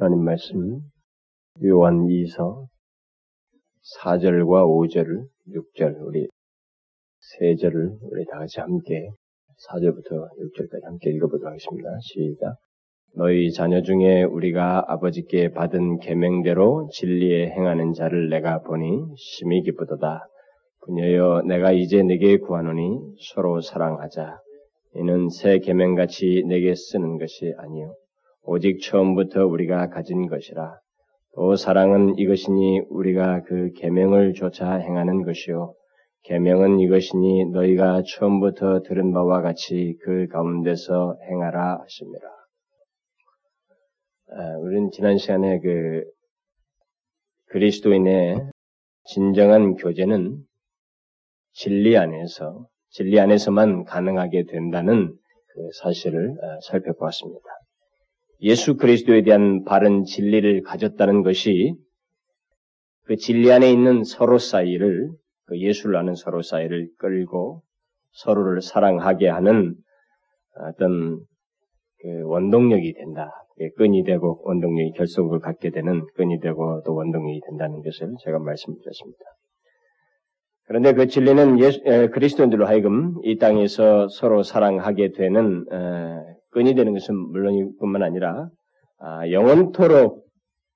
하나님 말씀 요한 2서 4절과 5절, 6절 우리 세 절을 우리 다 같이 함께 4절부터 6절까지 함께 읽어보도록 하겠습니다. 시작. 너희 자녀 중에 우리가 아버지께 받은 계명대로 진리에 행하는 자를 내가 보니 심히 기쁘도다. 부녀여 내가 이제 내게 구하노니 서로 사랑하자. 이는 새 계명같이 내게 쓰는 것이 아니요 오직 처음부터 우리가 가진 것이라. 또 사랑은 이것이니 우리가 그 계명을 조차 행하는 것이요 계명은 이것이니 너희가 처음부터 들은 바와 같이 그 가운데서 행하라 하십니다. 아, 우리는 지난 시간에 그 그리스도인의 진정한 교제는 진리 안에서 진리 안에서만 가능하게 된다는 그 사실을 아, 살펴보았습니다. 예수 그리스도에 대한 바른 진리를 가졌다는 것이 그 진리 안에 있는 서로 사이를 그 예수를 아는 서로 사이를 끌고 서로를 사랑하게 하는 어떤 그 원동력이 된다. 끈이 되고 원동력이 결속을 갖게 되는 끈이 되고 또 원동력이 된다는 것을 제가 말씀드렸습니다. 그런데 그 진리는 예수, 에, 그리스도인들로 하여금 이 땅에서 서로 사랑하게 되는 에, 끈이 되는 것은 물론뿐만 아니라 아, 영원토록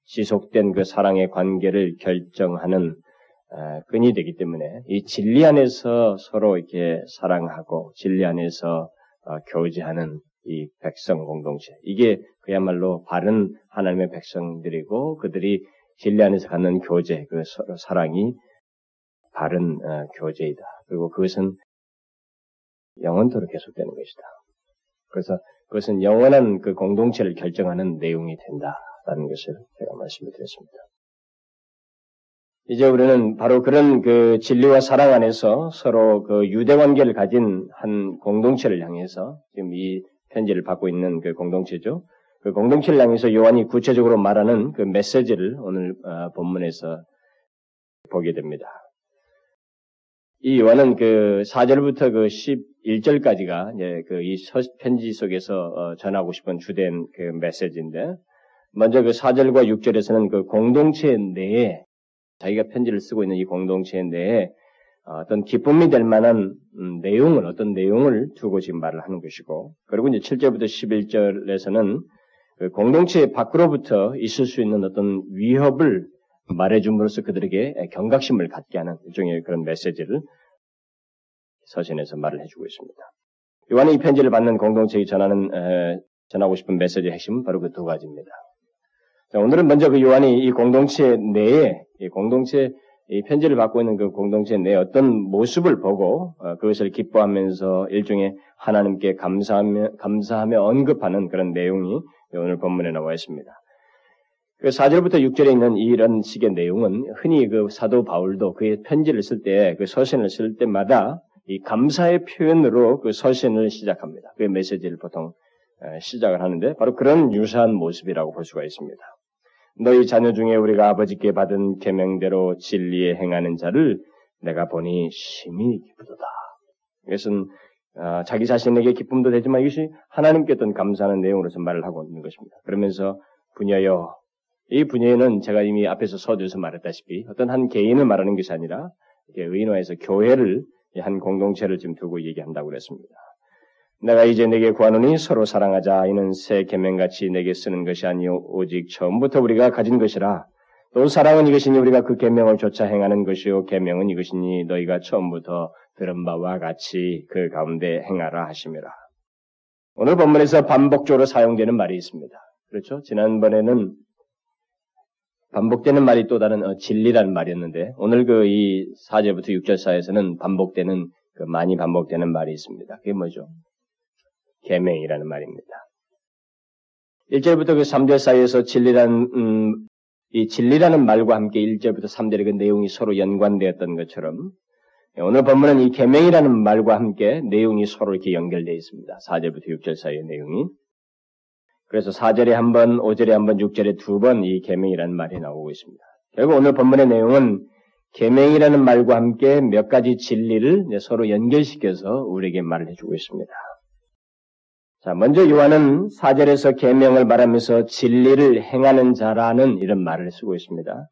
지속된 그 사랑의 관계를 결정하는 아, 끈이 되기 때문에 이 진리 안에서 서로 이렇게 사랑하고 진리 안에서 어, 교제하는 이 백성 공동체 이게 그야말로 바른 하나님의 백성들이고 그들이 진리 안에서 갖는 교제 그 서로 사랑이 바른 어, 교제이다. 그리고 그것은 영원토록 계속되는 것이다. 그래서 그것은 영원한 그 공동체를 결정하는 내용이 된다라는 것을 제가 말씀을 드렸습니다. 이제 우리는 바로 그런 그 진리와 사랑 안에서 서로 그 유대 관계를 가진 한 공동체를 향해서 지금 이 편지를 받고 있는 그 공동체죠. 그 공동체를 향해서 요한이 구체적으로 말하는 그 메시지를 오늘 어, 본문에서 보게 됩니다. 이 요한은 그 4절부터 그 11절까지가 이제 그 이 편지 속에서 어, 전하고 싶은 주된 그 메시지인데 먼저 그 4절과 6절에서는 그 공동체 내에 자기가 편지를 쓰고 있는 이 공동체 내에 어떤 기쁨이 될 만한 음, 내용을 어떤 내용을 두고 지금 말을 하는 것이고 그리고 이제 7절부터 11절에서는 그 공동체 밖으로부터 있을 수 있는 어떤 위협을 말해줌으로써 그들에게 경각심을 갖게 하는 일종의 그런 메시지를 서신에서 말을 해주고 있습니다. 요한이 이 편지를 받는 공동체에 전하는 에, 전하고 싶은 메시지의 핵심은 바로 그 두 가지입니다. 자, 오늘은 먼저 그 요한이 이 공동체 내에 이 공동체 이 편지를 받고 있는 그 공동체 내에 어떤 모습을 보고 어, 그것을 기뻐하면서 일종의 하나님께 감사하며 감사하며 언급하는 그런 내용이 오늘 본문에 나와 있습니다. 그 4절부터 6절에 있는 이런 식의 내용은 흔히 그 사도 바울도 그의 편지를 쓸 때, 그 서신을 쓸 때마다 이 감사의 표현으로 그 서신을 시작합니다. 그 메시지를 보통 시작을 하는데 바로 그런 유사한 모습이라고 볼 수가 있습니다. 너희 자녀 중에 우리가 아버지께 받은 계명대로 진리에 행하는 자를 내가 보니 심히 기쁘도다. 이것은 어, 자기 자신에게 기쁨도 되지만 이것이 하나님께 어떤 감사하는 내용으로서 말을 하고 있는 것입니다. 그러면서 분야여 이 분야에는 제가 이미 앞에서 서두에서 말했다시피 어떤 한 개인을 말하는 것이 아니라 의인화해서 교회를 한 공동체를 지금 두고 얘기한다고 그랬습니다. 내가 이제 내게 구하노니 서로 사랑하자. 이는 새 계명같이 내게 쓰는 것이 아니요 오직 처음부터 우리가 가진 것이라. 또 사랑은 이것이니 우리가 그 계명을 조차 행하는 것이요 계명은 이것이니 너희가 처음부터 들은 바와 같이 그 가운데 행하라 하심이라. 오늘 본문에서 반복적으로 사용되는 말이 있습니다. 그렇죠? 지난번에는 반복되는 말이 또 다른 어, 진리라는 말이었는데 오늘 그 이 4절부터 6절 사이에서는 반복되는 그 많이 반복되는 말이 있습니다. 그게 뭐죠? 계명이라는 말입니다. 1절부터 그 3절 사이에서 진리라는 음, 이 진리라는 말과 함께 1절부터 3절의 그 내용이 서로 연관되었던 것처럼 오늘 본문은 이 계명이라는 말과 함께 내용이 서로 이렇게 연결되어 있습니다. 4절부터 6절 사이의 내용이. 그래서 4절에 한 번, 5절에 한 번, 6절에 두 번 이 계명이라는 말이 나오고 있습니다. 결국 오늘 본문의 내용은 계명이라는 말과 함께 몇 가지 진리를 서로 연결시켜서 우리에게 말을 해주고 있습니다. 자, 먼저 요한은 사절에서 계명을 말하면서 진리를 행하는 자라는 이런 말을 쓰고 있습니다.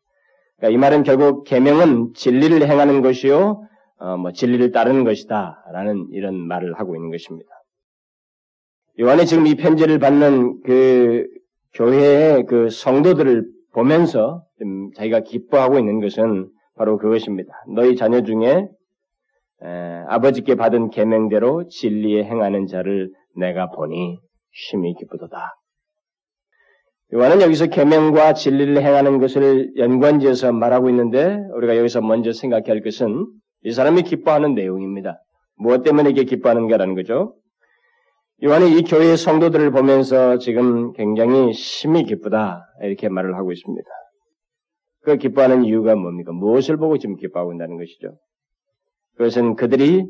그러니까 이 말은 결국 계명은 진리를 행하는 것이요, 어, 뭐 진리를 따르는 것이다라는 이런 말을 하고 있는 것입니다. 요한이 지금 이 편지를 받는 그 교회의 그 성도들을 보면서 자기가 기뻐하고 있는 것은 바로 그것입니다. 너희 자녀 중에 에, 아버지께 받은 계명대로 진리에 행하는 자를 내가 보니 심히 기쁘도다. 요한은 여기서 계명과 진리를 행하는 것을 연관지어서 말하고 있는데 우리가 여기서 먼저 생각해야 할 것은 이 사람이 기뻐하는 내용입니다. 무엇 때문에 이게 기뻐하는가라는 거죠. 요한이 이 교회의 성도들을 보면서 지금 굉장히 심히 기쁘다 이렇게 말을 하고 있습니다. 그 기뻐하는 이유가 뭡니까? 무엇을 보고 지금 기뻐하고 있다는 것이죠. 그것은 그들이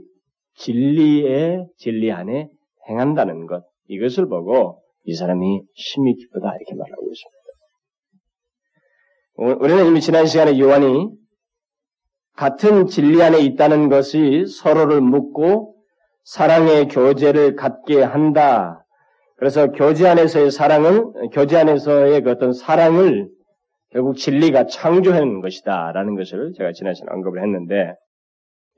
진리의 진리 안에 행한다는 것 이것을 보고 이 사람이 심히 기쁘다 이렇게 말하고 있습니다. 우리는 이미 지난 시간에 요한이 같은 진리 안에 있다는 것이 서로를 묻고 사랑의 교제를 갖게 한다. 그래서 교제 안에서의 사랑은 교제 안에서의 그 어떤 사랑을 결국 진리가 창조하는 것이다. 라는 것을 제가 지난 시간에 언급을 했는데,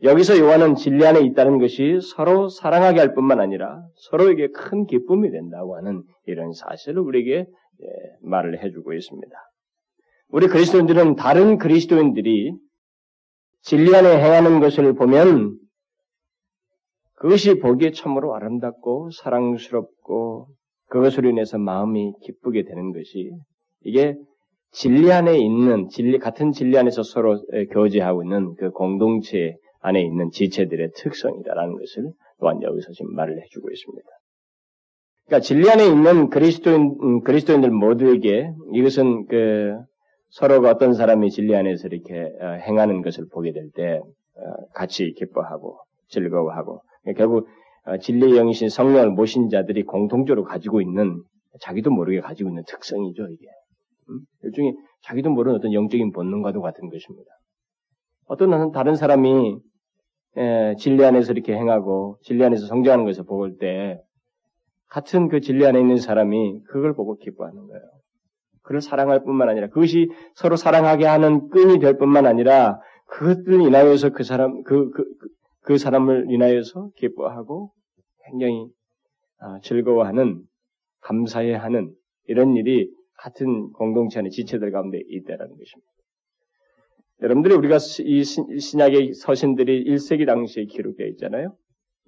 여기서 요한은 진리 안에 있다는 것이 서로 사랑하게 할 뿐만 아니라 서로에게 큰 기쁨이 된다고 하는 이런 사실을 우리에게 예, 말을 해주고 있습니다. 우리 그리스도인들은 다른 그리스도인들이 진리 안에 행하는 것을 보면 그것이 보기에 참으로 아름답고 사랑스럽고 그것으로 인해서 마음이 기쁘게 되는 것이 이게 진리 안에 있는 진리 같은 진리 안에서 서로 교제하고 있는 그 공동체 안에 있는 지체들의 특성이다라는 것을 또한 여기서 지금 말을 해주고 있습니다. 그러니까 진리 안에 있는 그리스도인 음, 그리스도인들 모두에게 이것은 그 서로가 어떤 사람이 진리 안에서 이렇게 어, 행하는 것을 보게 될때 어, 같이 기뻐하고 즐거워하고 결국 어, 진리의 영이신 성령을 모신 자들이 공통적으로 가지고 있는 자기도 모르게 가지고 있는 특성이죠 이게 음? 일종의 자기도 모르는 어떤 영적인 본능과도 같은 것입니다. 어떤 다른 사람이 에, 진리 안에서 이렇게 행하고 진리 안에서 성장하는 것을 볼때 같은 그 진리 안에 있는 사람이 그걸 보고 기뻐하는 거예요. 그를 사랑할 뿐만 아니라 그것이 서로 사랑하게 하는 끈이 될 뿐만 아니라 그것들 인하여서 그 사람 그, 그, 그, 그 사람을 인하여서 기뻐하고 굉장히 아, 즐거워하는 감사해하는 이런 일이 같은 공동체 안의 지체들 가운데 있다라는 것입니다. 여러분들이 우리가 이 신약의 서신들이 1세기 당시에 기록되어 있잖아요.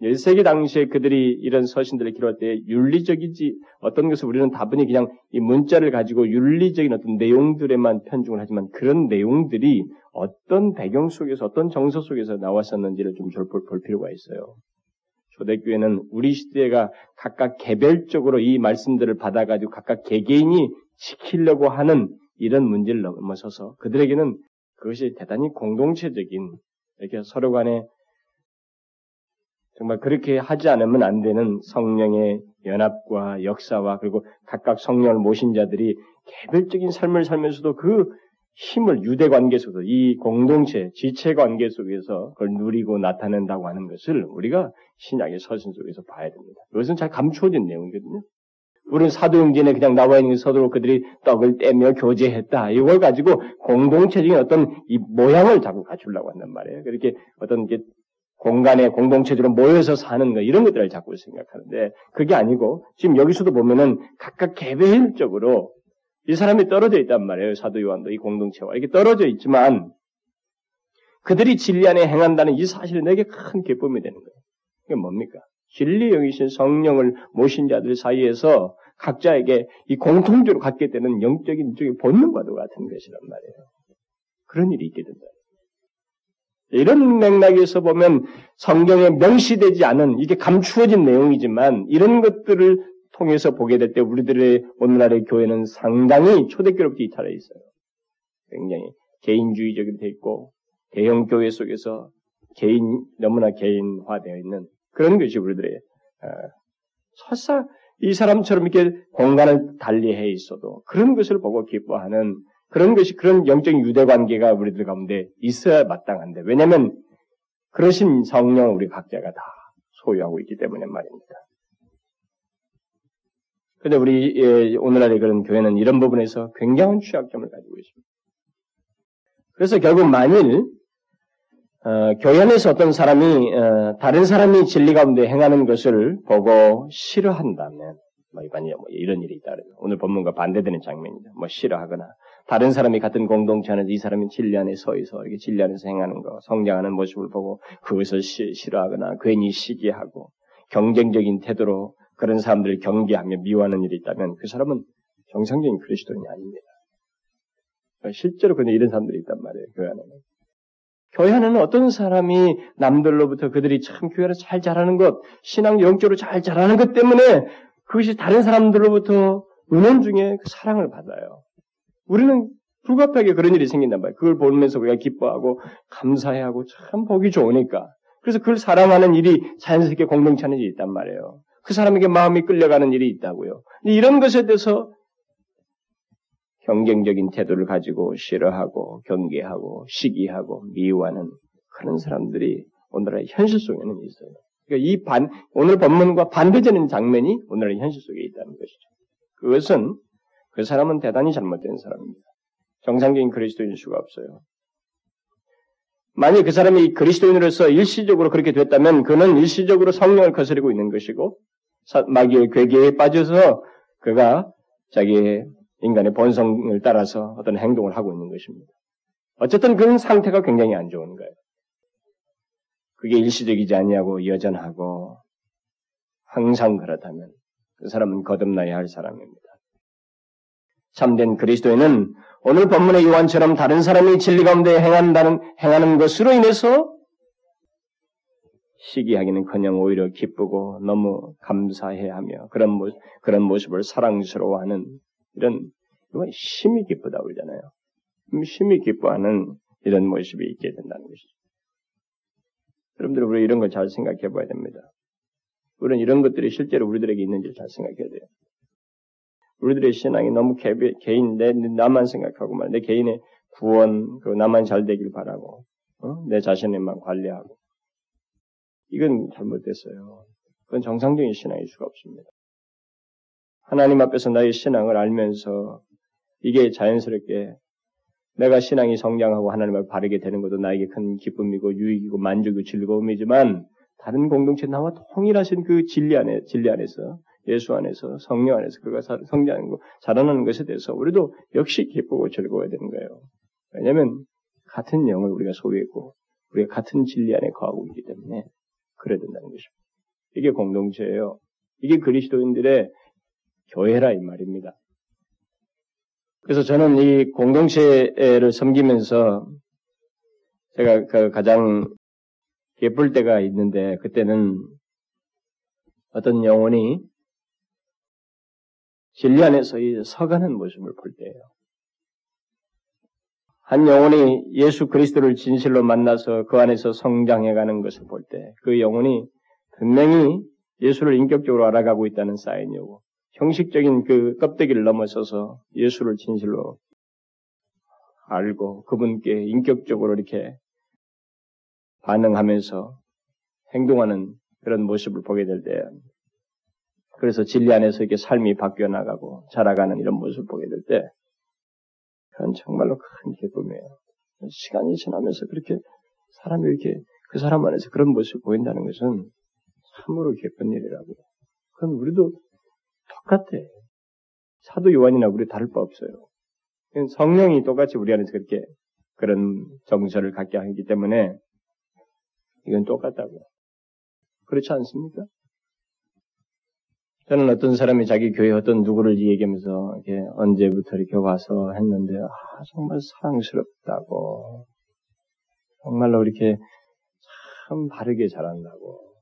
1세기 당시에 그들이 이런 서신들을 기록할 때 윤리적이지 어떤 것을 우리는 다분히 그냥 이 문자를 가지고 윤리적인 어떤 내용들에만 편중을 하지만 그런 내용들이 어떤 배경 속에서 어떤 정서 속에서 나왔었는지를 좀볼 필요가 있어요. 초대교회는 우리 시대가 각각 개별적으로 이 말씀들을 받아가지고 각각 개개인이 지키려고 하는 이런 문제를 넘어서서 그들에게는 그것이 대단히 공동체적인 이렇게 서로 간에 정말 그렇게 하지 않으면 안 되는 성령의 연합과 역사와 그리고 각각 성령을 모신 자들이 개별적인 삶을 살면서도 그 힘을 유대 관계 속에서 이 공동체 지체 관계 속에서 그걸 누리고 나타낸다고 하는 것을 우리가 신약의 서신 속에서 봐야 됩니다. 이것은 잘 감추어진 내용이거든요. 우리는 사도행전에 그냥 나와 있는 서로 그들이 떡을 떼며 교제했다. 이걸 가지고 공동체적인 어떤 이 모양을 자꾸 갖추려고 한단 말이에요. 그렇게 어떤 게 공간에 공동체적으로 모여서 사는 거 이런 것들을 자꾸 생각하는데 그게 아니고 지금 여기서도 보면은 각각 개별적으로 이 사람이 떨어져 있단 말이에요. 사도 요한도 이 공동체와 이렇게 떨어져 있지만 그들이 진리 안에 행한다는 이 사실이 내게 큰 기쁨이 되는 거예요. 이게 뭡니까? 진리 영이신 성령을 모신 자들 사이에서 각자에게 이 공통적으로 갖게 되는 영적인 일종의 본능과도 같은 것이란 말이에요. 그런 일이 있게 된다. 이런 맥락에서 보면 성경에 명시되지 않은 이게 감추어진 내용이지만 이런 것들을 통해서 보게 될 때 우리들의 오늘날의 교회는 상당히 초대교로부터 이탈해 있어요. 굉장히 개인주의적이 돼 있고 대형 교회 속에서 개인 너무나 개인화되어 있는 그런 것이 우리들의 어, 설사 이 사람처럼 이렇게 공간을 달리해 있어도 그런 것을 보고 기뻐하는 그런 것이 그런 영적인 유대 관계가 우리들 가운데 있어야 마땅한데 왜냐하면 그러신 성령 우리 각자가 다 소유하고 있기 때문에 말입니다. 근데 우리 예, 오늘날의 그런 교회는 이런 부분에서 굉장한 취약점을 가지고 있습니다. 그래서 결국 만일 어, 교회 안에서 어떤 사람이 어, 다른 사람이 진리 가운데 행하는 것을 보고 싫어한다면 뭐뭐 이런 일이 있다. 오늘 본문과 반대되는 장면입니다. 뭐 싫어하거나 다른 사람이 같은 공동체 안에서 이 사람이 진리 안에 서 있어 이렇게 진리 안에서 행하는 거, 성장하는 모습을 보고 그것을 시, 싫어하거나 괜히 시기하고 경쟁적인 태도로 그런 사람들을 경계하며 미워하는 일이 있다면 그 사람은 정상적인 그리스도인이 아닙니다. 실제로 근데 이런 사람들이 있단 말이에요. 교회 안에는. 교회 안에는 어떤 사람이 남들로부터 그들이 참 교회를 잘 자라는 것, 신앙 영적으로 잘 자라는 것 때문에 그것이 다른 사람들로부터 은원 중에 그 사랑을 받아요. 우리는 불가피하게 그런 일이 생긴단 말이에요. 그걸 보면서 우리가 기뻐하고 감사해하고 참 보기 좋으니까. 그래서 그걸 사랑하는 일이 자연스럽게 공동체 안에 있단 말이에요. 그 사람에게 마음이 끌려가는 일이 있다고요. 이런 것에 대해서 경쟁적인 태도를 가지고 싫어하고 경계하고 시기하고 미워하는 그런 사람들이 오늘의 현실 속에는 있어요. 그러니까 이 반, 오늘 본문과 반대되는 장면이 오늘의 현실 속에 있다는 것이죠. 그것은 그 사람은 대단히 잘못된 사람입니다. 정상적인 그리스도인일 수가 없어요. 만약 그 사람이 그리스도인으로서 일시적으로 그렇게 됐다면 그는 일시적으로 성령을 거스르고 있는 것이고 마귀의 괴계에 빠져서 그가 자기의 인간의 본성을 따라서 어떤 행동을 하고 있는 것입니다. 어쨌든 그런 상태가 굉장히 안 좋은 거예요. 그게 일시적이지 아니하고 여전하고 항상 그렇다면 그 사람은 거듭나야 할 사람입니다. 참된 그리스도인은 오늘 본문의 요한처럼 다른 사람이 진리 가운데 행한다는 행하는 것으로 인해서 시기하기는커녕 오히려 기쁘고 너무 감사해하며 그런 모습, 그런 모습을 사랑스러워하는 이런 심히 기쁘다 그러잖아요. 심히 기뻐하는 이런 모습이 있게 된다는 것이죠. 여러분들 우리 이런 걸 잘 생각해 봐야 됩니다. 우리는 이런 것들이 실제로 우리들에게 있는지 잘 생각해야 돼요. 우리들의 신앙이 너무 개, 개인, 내, 나만 생각하고 말, 내 개인의 구원, 그 나만 잘 되길 바라고, 어? 내 자신에만 관리하고. 이건 잘못됐어요. 그건 정상적인 신앙일 수가 없습니다. 하나님 앞에서 나의 신앙을 알면서 이게 자연스럽게 내가 신앙이 성장하고 하나님을 바르게 되는 것도 나에게 큰 기쁨이고 유익이고 만족이고 즐거움이지만 다른 공동체 나와 통일하신 그 진리 안에 진리 안에서 예수 안에서 성령 안에서 그가 성장하는 거 자라나는 것에 대해서 우리도 역시 기쁘고 즐거워야 되는 거예요. 왜냐하면 같은 영을 우리가 소유했고 우리가 같은 진리 안에 거하고 있기 때문에 그래야 된다는 것입니다. 이게 공동체예요. 이게 그리스도인들의 교회라 이 말입니다. 그래서 저는 이 공동체를 섬기면서 제가 그 가장 예쁠 때가 있는데 그때는 어떤 영혼이 진리 안에서 서가는 모습을 볼 때예요. 한 영혼이 예수 그리스도를 진실로 만나서 그 안에서 성장해가는 것을 볼 때 그 영혼이 분명히 예수를 인격적으로 알아가고 있다는 사인이고 형식적인 그 껍데기를 넘어서서 예수를 진실로 알고 그분께 인격적으로 이렇게 반응하면서 행동하는 그런 모습을 보게 될 때, 그래서 진리 안에서 이렇게 삶이 바뀌어 나가고 자라가는 이런 모습을 보게 될 때, 그건 정말로 큰 기쁨이에요. 시간이 지나면서 그렇게 사람이 이렇게 그 사람 안에서 그런 모습을 보인다는 것은 참으로 기쁜 일이라고. 그건 우리도 똑같아. 사도 요한이나 우리 다를 바 없어요. 성령이 똑같이 우리 안에서 그렇게 그런 정서를 갖게 하기 때문에 이건 똑같다고. 그렇지 않습니까? 저는 어떤 사람이 자기 교회 어떤 누구를 얘기하면서 이렇게 언제부터 이렇게 와서 했는데 아, 정말 사랑스럽다고 정말로 이렇게 참 바르게 자란다고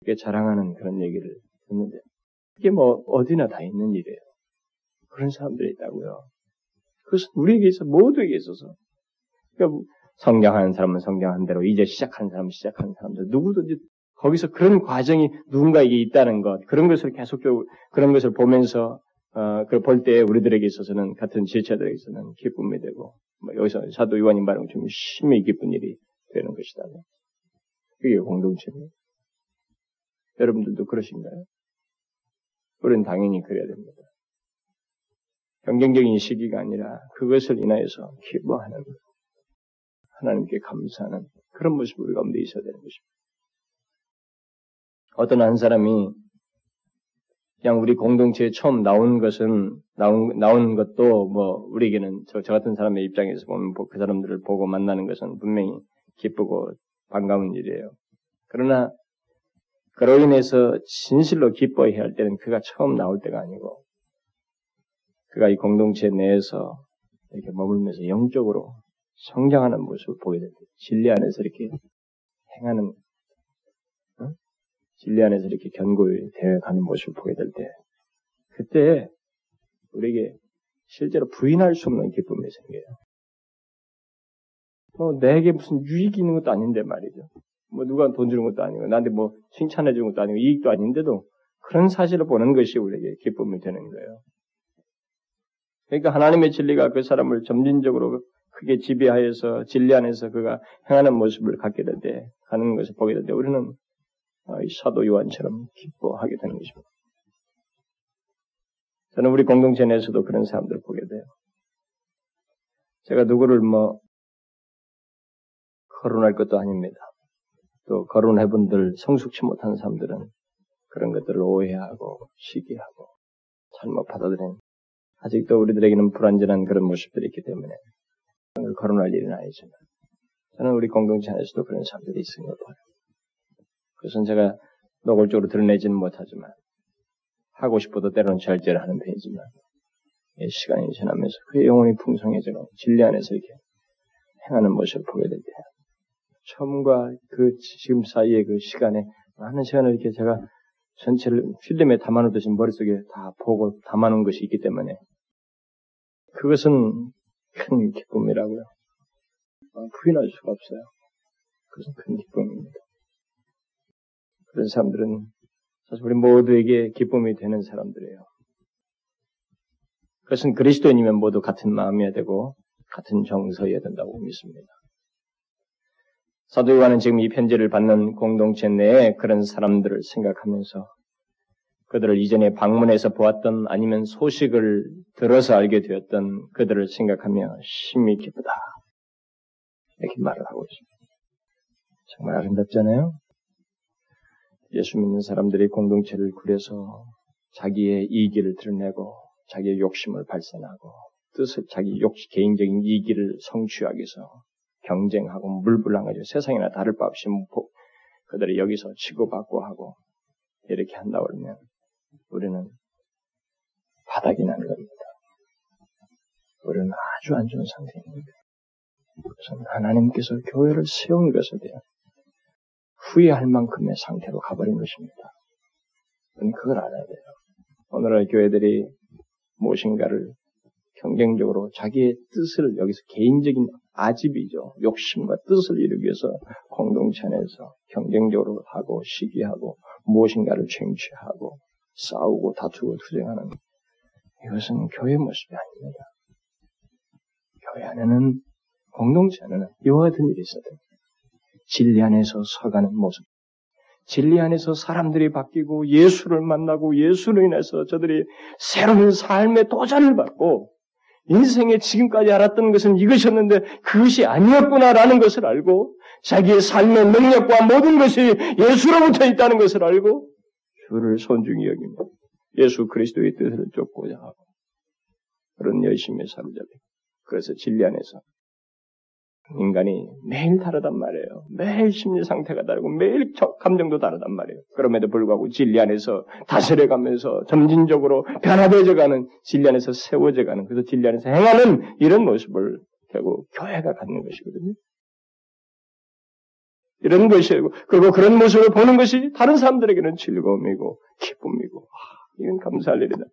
이렇게 자랑하는 그런 얘기를 듣는데 이게 뭐 어디나 다 있는 일이에요. 그런 사람들이 있다고요. 그것은 우리에게 있어 모두에게 있어서 그러니까 성장하는 사람은 성장한 대로 이제 시작하는 사람은 시작하는 사람들 누구든지 거기서 그런 과정이 누군가에게 있다는 것 그런 것을 계속적으로 그런 것을 보면서 어, 그걸 볼 때 우리들에게 있어서는 같은 지체들에게 있어서는 기쁨이 되고 뭐 여기서 사도 요한님 말은 좀 심히 기쁜 일이 되는 것이다. 그게 공동체입니다. 여러분들도 그러신가요? 우리는 당연히 그래야 됩니다. 경쟁적인 시기가 아니라 그것을 인하여서 기뻐하는 하나님께 감사하는 그런 모습이 우리 가운데 있어야 되는 것입니다. 어떤 한 사람이 그냥 우리 공동체에 처음 나온 것은 나온 나온 것도 뭐 우리에게는 저, 저 같은 사람의 입장에서 보면 그 사람들을 보고 만나는 것은 분명히 기쁘고 반가운 일이에요. 그러나 그로 인해서 진실로 기뻐해야 할 때는 그가 처음 나올 때가 아니고 그가 이 공동체 내에서 이렇게 머물면서 영적으로 성장하는 모습을 보게 될 때, 진리 안에서 이렇게 행하는, 어? 진리 안에서 이렇게 견고히 되어가는 모습을 보게 될 때, 그때 우리에게 실제로 부인할 수 없는 기쁨이 생겨요. 뭐, 내게 무슨 유익이 있는 것도 아닌데 말이죠. 뭐, 누가 돈 주는 것도 아니고, 나한테 뭐, 칭찬해 주는 것도 아니고, 이익도 아닌데도, 그런 사실을 보는 것이 우리에게 기쁨이 되는 거예요. 그러니까 하나님의 진리가 그 사람을 점진적으로 크게 지배하여서 진리 안에서 그가 행하는 모습을 갖게 될 때, 가는 것을 보게 될 때, 우리는 어, 사도 요한처럼 기뻐하게 되는 것입니다. 저는 우리 공동체 내에서도 그런 사람들을 보게 돼요. 제가 누구를 뭐, 거론할 것도 아닙니다. 또 거론해본들 성숙치 못한 사람들은 그런 것들을 오해하고 시기하고 잘못 받아들이는 아직도 우리들에게는 불완전한 그런 모습들이 있기 때문에 그걸 거론할 일은 아니지만 저는 우리 공동체 안에서도 그런 사람들이 있은 걸 봐요. 그것은 제가 노골적으로 드러내지는 못하지만 하고 싶어도 때로는 절제를 하는 편이지만 시간이 지나면서 그의 영혼이 풍성해지고 진리 안에서 이렇게 행하는 모습을 보게 될 때, 처음과 그 지금 사이의 그 시간에 많은 시간을 이렇게 제가 전체를 필름에 담아놓듯이 머릿속에 다 보고 담아놓은 것이 있기 때문에 그것은 큰 기쁨이라고요. 아, 부인할 수가 없어요. 그것은 큰 기쁨입니다. 그런 사람들은 사실 우리 모두에게 기쁨이 되는 사람들이에요. 그것은 그리스도인이면 모두 같은 마음이어야 되고 같은 정서여야 된다고 믿습니다. 사도 요한은 지금 이 편지를 받는 공동체 내에 그런 사람들을 생각하면서 그들을 이전에 방문해서 보았던 아니면 소식을 들어서 알게 되었던 그들을 생각하며 심히 기쁘다. 이렇게 말을 하고 있습니다. 정말 아름답잖아요? 예수 믿는 사람들이 공동체를 구려서 자기의 이기를 드러내고 자기의 욕심을 발산하고 뜻을 자기 욕 개인적인 이기를 성취하기 위해서 경쟁하고 물불랑하죠. 세상이나 다를 바 없이 그들이 여기서 치고받고 하고 이렇게 한다 그러면 우리는 바닥이 나는 겁니다. 우리는 아주 안 좋은 상태입니다. 그것은 하나님께서 교회를 세운 것에 대한 후회할 만큼의 상태로 가버린 것입니다. 그걸 알아야 돼요. 오늘날 교회들이 무엇인가를 경쟁적으로 자기의 뜻을 여기서 개인적인 아집이죠. 욕심과 뜻을 이루기 위해서 공동체 안에서 경쟁적으로 하고 시기하고 무엇인가를 쟁취하고 싸우고 다투고 투쟁하는 이것은 교회 모습이 아닙니다. 교회 안에는 공동체 안에는 이와 같은 일이 있어야 됩니다. 진리 안에서 서가는 모습. 진리 안에서 사람들이 바뀌고 예수를 만나고 예수로 인해서 저들이 새로운 삶의 도전을 받고 인생에 지금까지 알았던 것은 이것이었는데 그것이 아니었구나라는 것을 알고 자기의 삶의 능력과 모든 것이 예수로부터 있다는 것을 알고 주를 손중히 여기며 예수 그리스도의 뜻을 쫓고자 하고 그런 열심히 사로잡히고 그래서 진리 안에서 인간이 매일 다르단 말이에요. 매일 심리 상태가 다르고 매일 감정도 다르단 말이에요. 그럼에도 불구하고 진리 안에서 다스려가면서 점진적으로 변화되어가는 진리 안에서 세워져가는 그래서 진리 안에서 행하는 이런 모습을 결국 교회가 갖는 것이거든요. 이런 것이고 그리고 그런 모습을 보는 것이 다른 사람들에게는 즐거움이고 기쁨이고 아, 이건 감사할 일이다.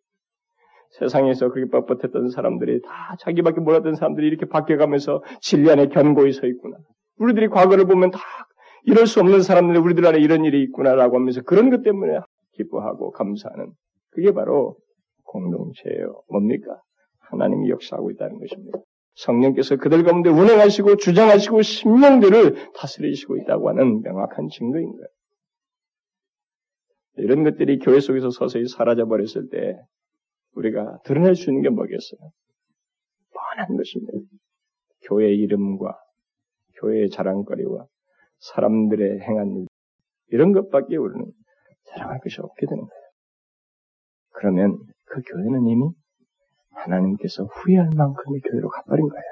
세상에서 그렇게 뻣뻣했던 사람들이 다 자기밖에 몰랐던 사람들이 이렇게 바뀌어가면서 진리 안에 견고히 서 있구나. 우리들이 과거를 보면 다 이럴 수 없는 사람들이 우리들 안에 이런 일이 있구나라고 하면서 그런 것 때문에 기뻐하고 감사하는 그게 바로 공동체예요. 뭡니까? 하나님이 역사하고 있다는 것입니다. 성령께서 그들 가운데 운행하시고 주장하시고 심령들을 다스리시고 있다고 하는 명확한 증거인 거예요. 이런 것들이 교회 속에서 서서히 사라져 버렸을 때 우리가 드러낼 수 있는 게 뭐겠어요? 뻔한 것입니다. 교회 이름과 교회의 자랑거리와 사람들의 행한 일 이런 것밖에 우리는 자랑할 것이 없게 되는 거예요. 그러면 그 교회는 이미 하나님께서 후회할 만큼의 교회로 가버린 거예요.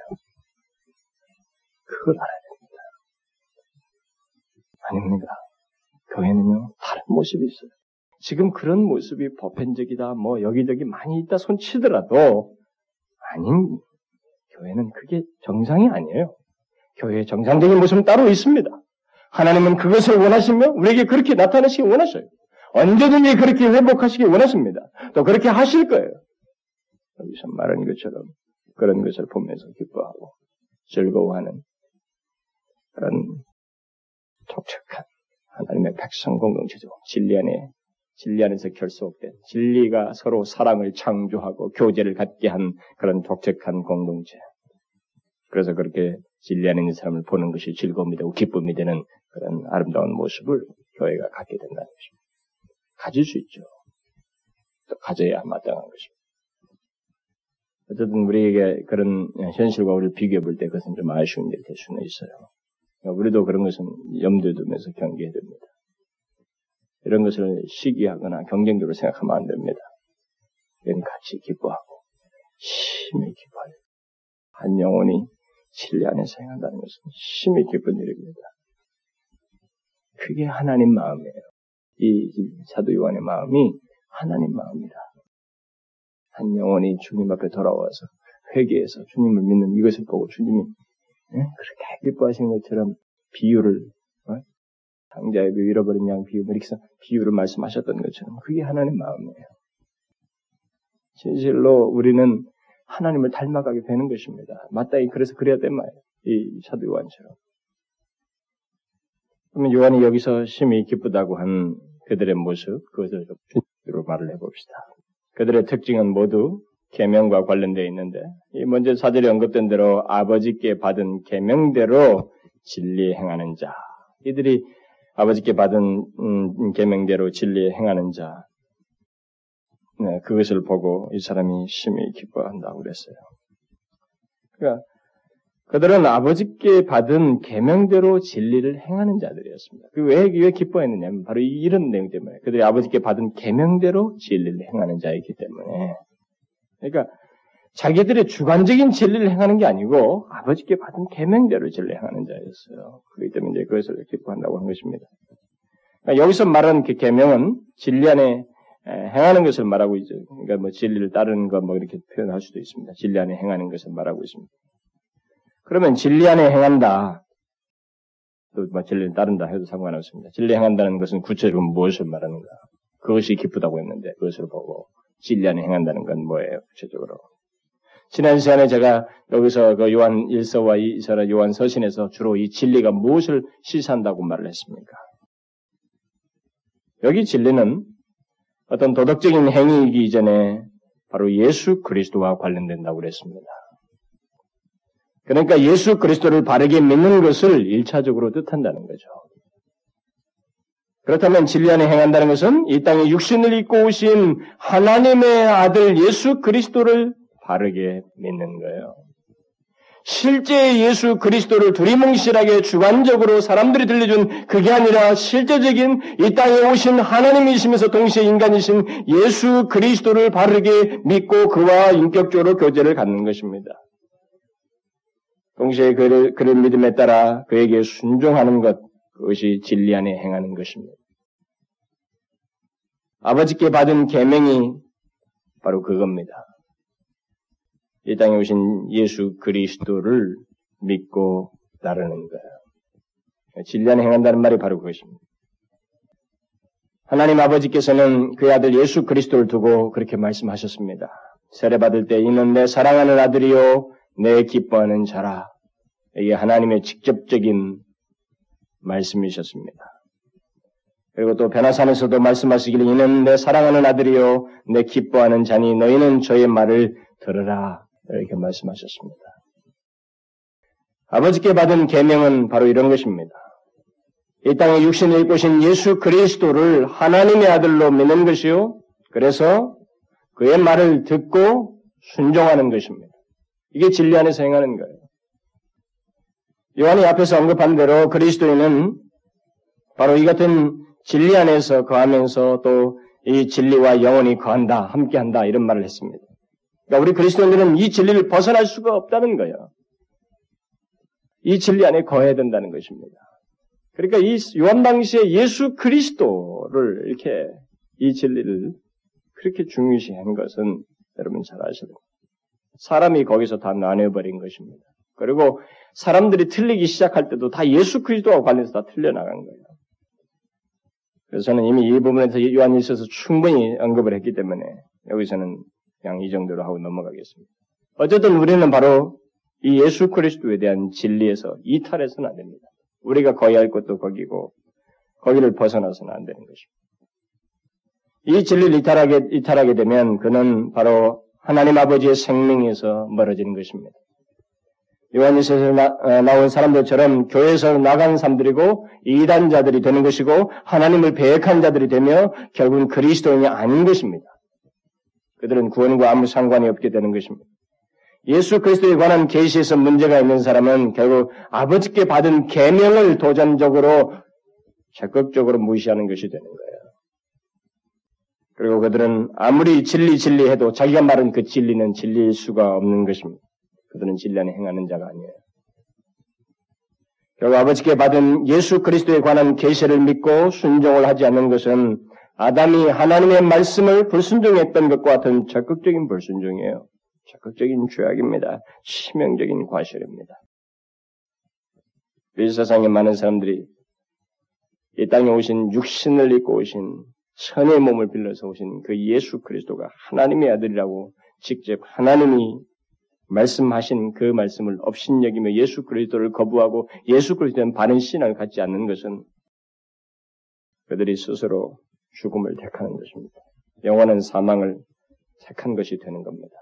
그걸 알아야 됩니다. 아닙니다. 교회는요, 다른 모습이 있어요. 지금 그런 모습이 보편적이다, 뭐 여기저기 많이 있다 손치더라도 아닌 교회는 그게 정상이 아니에요. 교회의 정상적인 모습은 따로 있습니다. 하나님은 그것을 원하시며 우리에게 그렇게 나타내시기 원하셔요. 언제든지 그렇게 회복하시기 원하십니다. 또 그렇게 하실 거예요. 여기서 말한 것처럼 그런 것을 보면서 기뻐하고 즐거워하는 그런 독특한 하나님의 백성 공동체죠. 진리 안에 진리 안에서 결속된 진리가 서로 사랑을 창조하고 교제를 갖게 한 그런 독특한 공동체. 그래서 그렇게 진리 안에 있는 사람을 보는 것이 즐거움이 되고 기쁨이 되는 그런 아름다운 모습을 교회가 갖게 된다는 것입니다. 가질 수 있죠. 또 가져야 마땅한 것입니다. 어쨌든 우리에게 그런 현실과 우리를 비교해 볼 때 그것은 좀 아쉬운 일이 될 수는 있어요. 우리도 그런 것은 염두에 두면서 경계해야 됩니다. 이런 것을 시기하거나 경쟁적으로 생각하면 안 됩니다. 이건 같이 기뻐하고 심히 기뻐해요. 한 영혼이 진리 안에서 행한다는 것은 심히 기쁜 일입니다. 그게 하나님 마음이에요. 이 사도 요한의 마음이 하나님 마음이다. 한 영혼이 주님 앞에 돌아와서 회개해서 주님을 믿는 이것을 보고 주님이 네? 그렇게 기뻐하시는 것처럼 비유를 어? 상자에 잃어버린 양 비유 이렇게 비유를 말씀하셨던 것처럼 그게 하나님 마음이에요. 진실로 우리는 하나님을 닮아가게 되는 것입니다. 마땅히 그래서 그래야 된 말이에요. 이 사도 요한처럼. 그러면 요한이 여기서 심히 기쁘다고 한 그들의 모습, 그것을 준으로 말을 해봅시다. 그들의 특징은 모두 계명과 관련되어 있는데, 이 먼저 사절에 언급된 대로 아버지께 받은 계명대로 진리에 행하는 자. 이들이 아버지께 받은 음, 계명대로 진리에 행하는 자. 네, 그것을 보고 이 사람이 심히 기뻐한다고 그랬어요. 그러니까 그들은 아버지께 받은 계명대로 진리를 행하는 자들이었습니다. 그왜 왜 기뻐했느냐면 바로 이런 내용 때문에 그들이 아버지께 받은 계명대로 진리를 행하는 자이기 때문에 그러니까 자기들의 주관적인 진리를 행하는 게 아니고 아버지께 받은 계명대로 진리를 행하는 자였어요. 그렇기 때문에 이제 그것을 기뻐한다고 한 것입니다. 그러니까 여기서 말하는 그 계명은 진리 안에 행하는 것을 말하고 있죠. 그러니까 뭐 진리를 따르는 것 뭐 이렇게 표현할 수도 있습니다. 진리 안에 행하는 것을 말하고 있습니다. 그러면 진리 안에 행한다. 또뭐 진리를 따른다 해도 상관없습니다. 진리 행한다는 것은 구체적으로 무엇을 말하는가? 그것이 기쁘다고 했는데 그것을 보고 진리 안에 행한다는 건 뭐예요? 구체적으로. 지난 시간에 제가 여기서 그 요한 1서와 2서라 요한 서신에서 주로 이 진리가 무엇을 시사한다고 말을 했습니까? 여기 진리는 어떤 도덕적인 행위이기 이전에 바로 예수 그리스도와 관련된다고 그랬습니다. 그러니까 예수 그리스도를 바르게 믿는 것을 일차적으로 뜻한다는 거죠. 그렇다면 진리 안에 행한다는 것은 이 땅에 육신을 입고 오신 하나님의 아들 예수 그리스도를 바르게 믿는 거예요. 실제 예수 그리스도를 두리뭉실하게 주관적으로 사람들이 들려준 그게 아니라 실제적인 이 땅에 오신 하나님이시면서 동시에 인간이신 예수 그리스도를 바르게 믿고 그와 인격적으로 교제를 갖는 것입니다. 동시에 그를, 그를 믿음에 따라 그에게 순종하는 것, 그것이 진리 안에 행하는 것입니다. 아버지께 받은 계명이 바로 그겁니다. 이 땅에 오신 예수 그리스도를 믿고 따르는 거예요. 진리 안에 행한다는 말이 바로 그것입니다. 하나님 아버지께서는 그 아들 예수 그리스도를 두고 그렇게 말씀하셨습니다. 세례받을 때 이는 내 사랑하는 아들이요 내 기뻐하는 자라. 이게 하나님의 직접적인 말씀이셨습니다. 그리고 또 변화산에서도 말씀하시기를 이는 내 사랑하는 아들이요 내 기뻐하는 자니 너희는 저의 말을 들으라 이렇게 말씀하셨습니다. 아버지께 받은 계명은 바로 이런 것입니다. 이 땅에 육신을 입고 신 예수 그리스도를 하나님의 아들로 믿는 것이요. 그래서 그의 말을 듣고 순종하는 것입니다. 이게 진리 안에서 행하는 거예요. 요한이 앞에서 언급한 대로 그리스도인은 바로 이 같은 진리 안에서 거하면서 또 이 진리와 영원히 거한다, 함께한다 이런 말을 했습니다. 그러니까 우리 그리스도인들은 이 진리를 벗어날 수가 없다는 거예요. 이 진리 안에 거해야 된다는 것입니다. 그러니까 이 요한 당시에 예수 그리스도를 이렇게 이 진리를 그렇게 중요시한 것은 여러분 잘 아시죠? 사람이 거기서 다 나뉘어버린 것입니다. 그리고 사람들이 틀리기 시작할 때도 다 예수 그리스도와 관련해서 다 틀려나간 거예요. 그래서 저는 이미 이 부분에서 요한이 있어서 충분히 언급을 했기 때문에 여기서는 그냥 이 정도로 하고 넘어가겠습니다. 어쨌든 우리는 바로 이 예수 그리스도에 대한 진리에서 이탈해서는 안 됩니다. 우리가 거야 할 것도 거기고 거기를 벗어나서는 안 되는 것입니다. 이 진리를 이탈하게, 이탈하게 되면 그는 바로 하나님 아버지의 생명에서 멀어지는 것입니다. 요한일서에서 나, 어, 온 사람들처럼 교회에서 나간 사람들이고 이단자들이 되는 것이고 하나님을 배역한 자들이 되며 결국은 그리스도인이 아닌 것입니다. 그들은 구원과 아무 상관이 없게 되는 것입니다. 예수 그리스도에 관한 계시에서 문제가 있는 사람은 결국 아버지께 받은 계명을 도전적으로 적극적으로 무시하는 것이 되는 거예요. 그리고 그들은 아무리 진리 진리 해도 자기가 말한 그 진리는 진리일 수가 없는 것입니다. 그들은 진리 안에 행하는 자가 아니에요. 결국 아버지께 받은 예수 그리스도에 관한 계시를 믿고 순종을 하지 않는 것은 아담이 하나님의 말씀을 불순종했던 것과 같은 적극적인 불순종이에요. 적극적인 죄악입니다. 치명적인 과실입니다. 이 세상에 많은 사람들이 이 땅에 오신 육신을 입고 오신 천의 몸을 빌려서 오신 그 예수 그리스도가 하나님의 아들이라고 직접 하나님이 말씀하신 그 말씀을 업신여기며 예수 그리스도를 거부하고 예수 그리스도는 바른 신앙을 갖지 않는 것은 그들이 스스로 죽음을 택하는 것입니다. 영원한 사망을 택한 것이 되는 겁니다.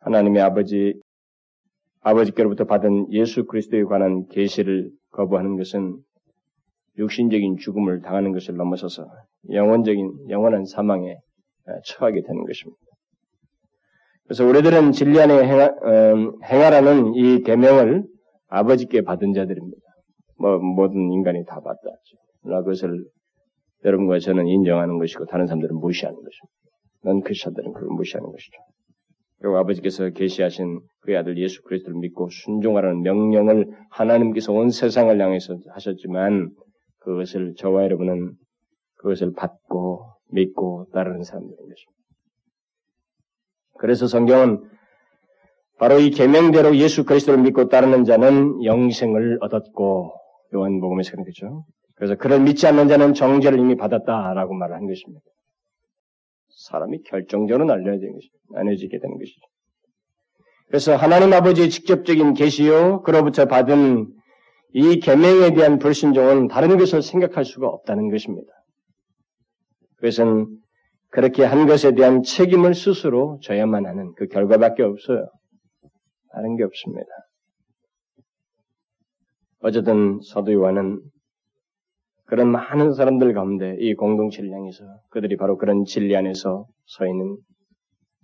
하나님의 아버지 아버지께로부터 받은 예수 그리스도에 관한 계시를 거부하는 것은 육신적인 죽음을 당하는 것을 넘어서서 영원적인 영원한 사망에 처하게 되는 것입니다. 그래서 우리들은 진리 안에 행하, 음, 행하라는 이 계명을 아버지께 받은 자들입니다. 뭐 모든 인간이 다 받다. 그러나 그것을 여러분과 저는 인정하는 것이고 다른 사람들은 무시하는 것입니다. 넌 크리스천들은 그걸 무시하는 것이죠. 그리고 아버지께서 계시하신 그의 아들 예수 그리스도를 믿고 순종하라는 명령을 하나님께서 온 세상을 향해서 하셨지만 그것을 저와 여러분은 그것을 받고 믿고 따르는 사람들인 것입니다. 그래서 성경은 바로 이 계명대로 예수 그리스도를 믿고 따르는 자는 영생을 얻었고 요한복음에서 그렇겠죠. 그래서 그를 믿지 않는 자는 정죄를 이미 받았다라고 말을 한 것입니다. 사람이 결정적으로 날려야 되는 것이죠. 나눠지게 되는 것이죠. 그래서 하나님 아버지의 직접적인 계시요 그로부터 받은 이 계명에 대한 불신종은 다른 것을 생각할 수가 없다는 것입니다. 그것은 그렇게 한 것에 대한 책임을 스스로 져야만 하는 그 결과밖에 없어요. 다른 게 없습니다. 어쨌든 사도 요한은 그런 많은 사람들 가운데 이 공동체를 향해서 그들이 바로 그런 진리 안에서 서 있는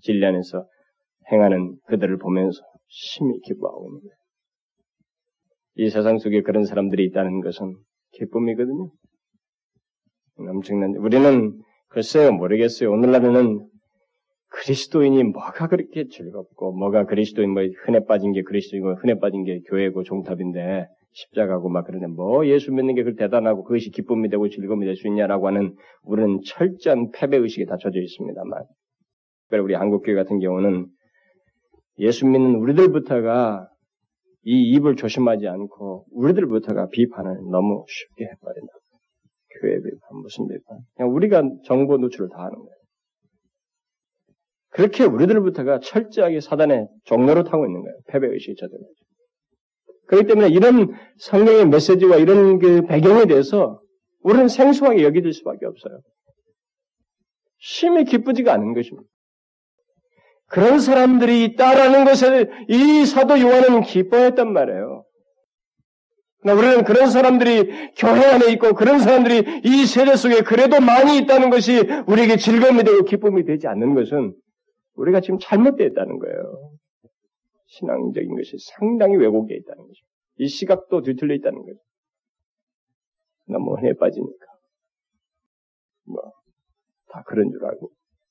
진리 안에서 행하는 그들을 보면서 심히 기뻐하고 있는 거예요. 이 세상 속에 그런 사람들이 있다는 것은 기쁨이거든요. 엄청난, 우리는 글쎄요, 모르겠어요. 오늘날에는 그리스도인이 뭐가 그렇게 즐겁고, 뭐가 그리스도인, 뭐, 흔해 빠진 게 그리스도이고, 흔해 빠진 게 교회고 종탑인데, 십자가고 막 그러는데, 뭐 예수 믿는 게 그렇게 대단하고, 그것이 기쁨이 되고 즐거움이 될 수 있냐라고 하는, 우리는 철저한 패배의식에 닫혀져 있습니다만. 그래, 우리 한국교회 같은 경우는, 예수 믿는 우리들부터가 이 입을 조심하지 않고 우리들부터가 비판을 너무 쉽게 해버린다. 교회 비판, 무슨 비판. 그냥 우리가 정보 노출을 다 하는 거예요. 그렇게 우리들부터가 철저하게 사단의 종로로 타고 있는 거예요. 패배의식이 저들어 그렇기 때문에 이런 성경의 메시지와 이런 그 배경에 대해서 우리는 생소하게 여기질 수밖에 없어요. 심히 기쁘지가 않은 것입니다. 그런 사람들이 있다라는 것을 이 사도 요한은 기뻐했단 말이에요. 우리는 그런 사람들이 교회 안에 있고 그런 사람들이 이 세대 속에 그래도 많이 있다는 것이 우리에게 즐거움이 되고 기쁨이 되지 않는 것은 우리가 지금 잘못되어 있다는 거예요. 신앙적인 것이 상당히 왜곡되어 있다는 거죠. 이 시각도 뒤틀려 있다는 거죠. 너무 흔해 빠지니까. 뭐, 다 그런 줄 알고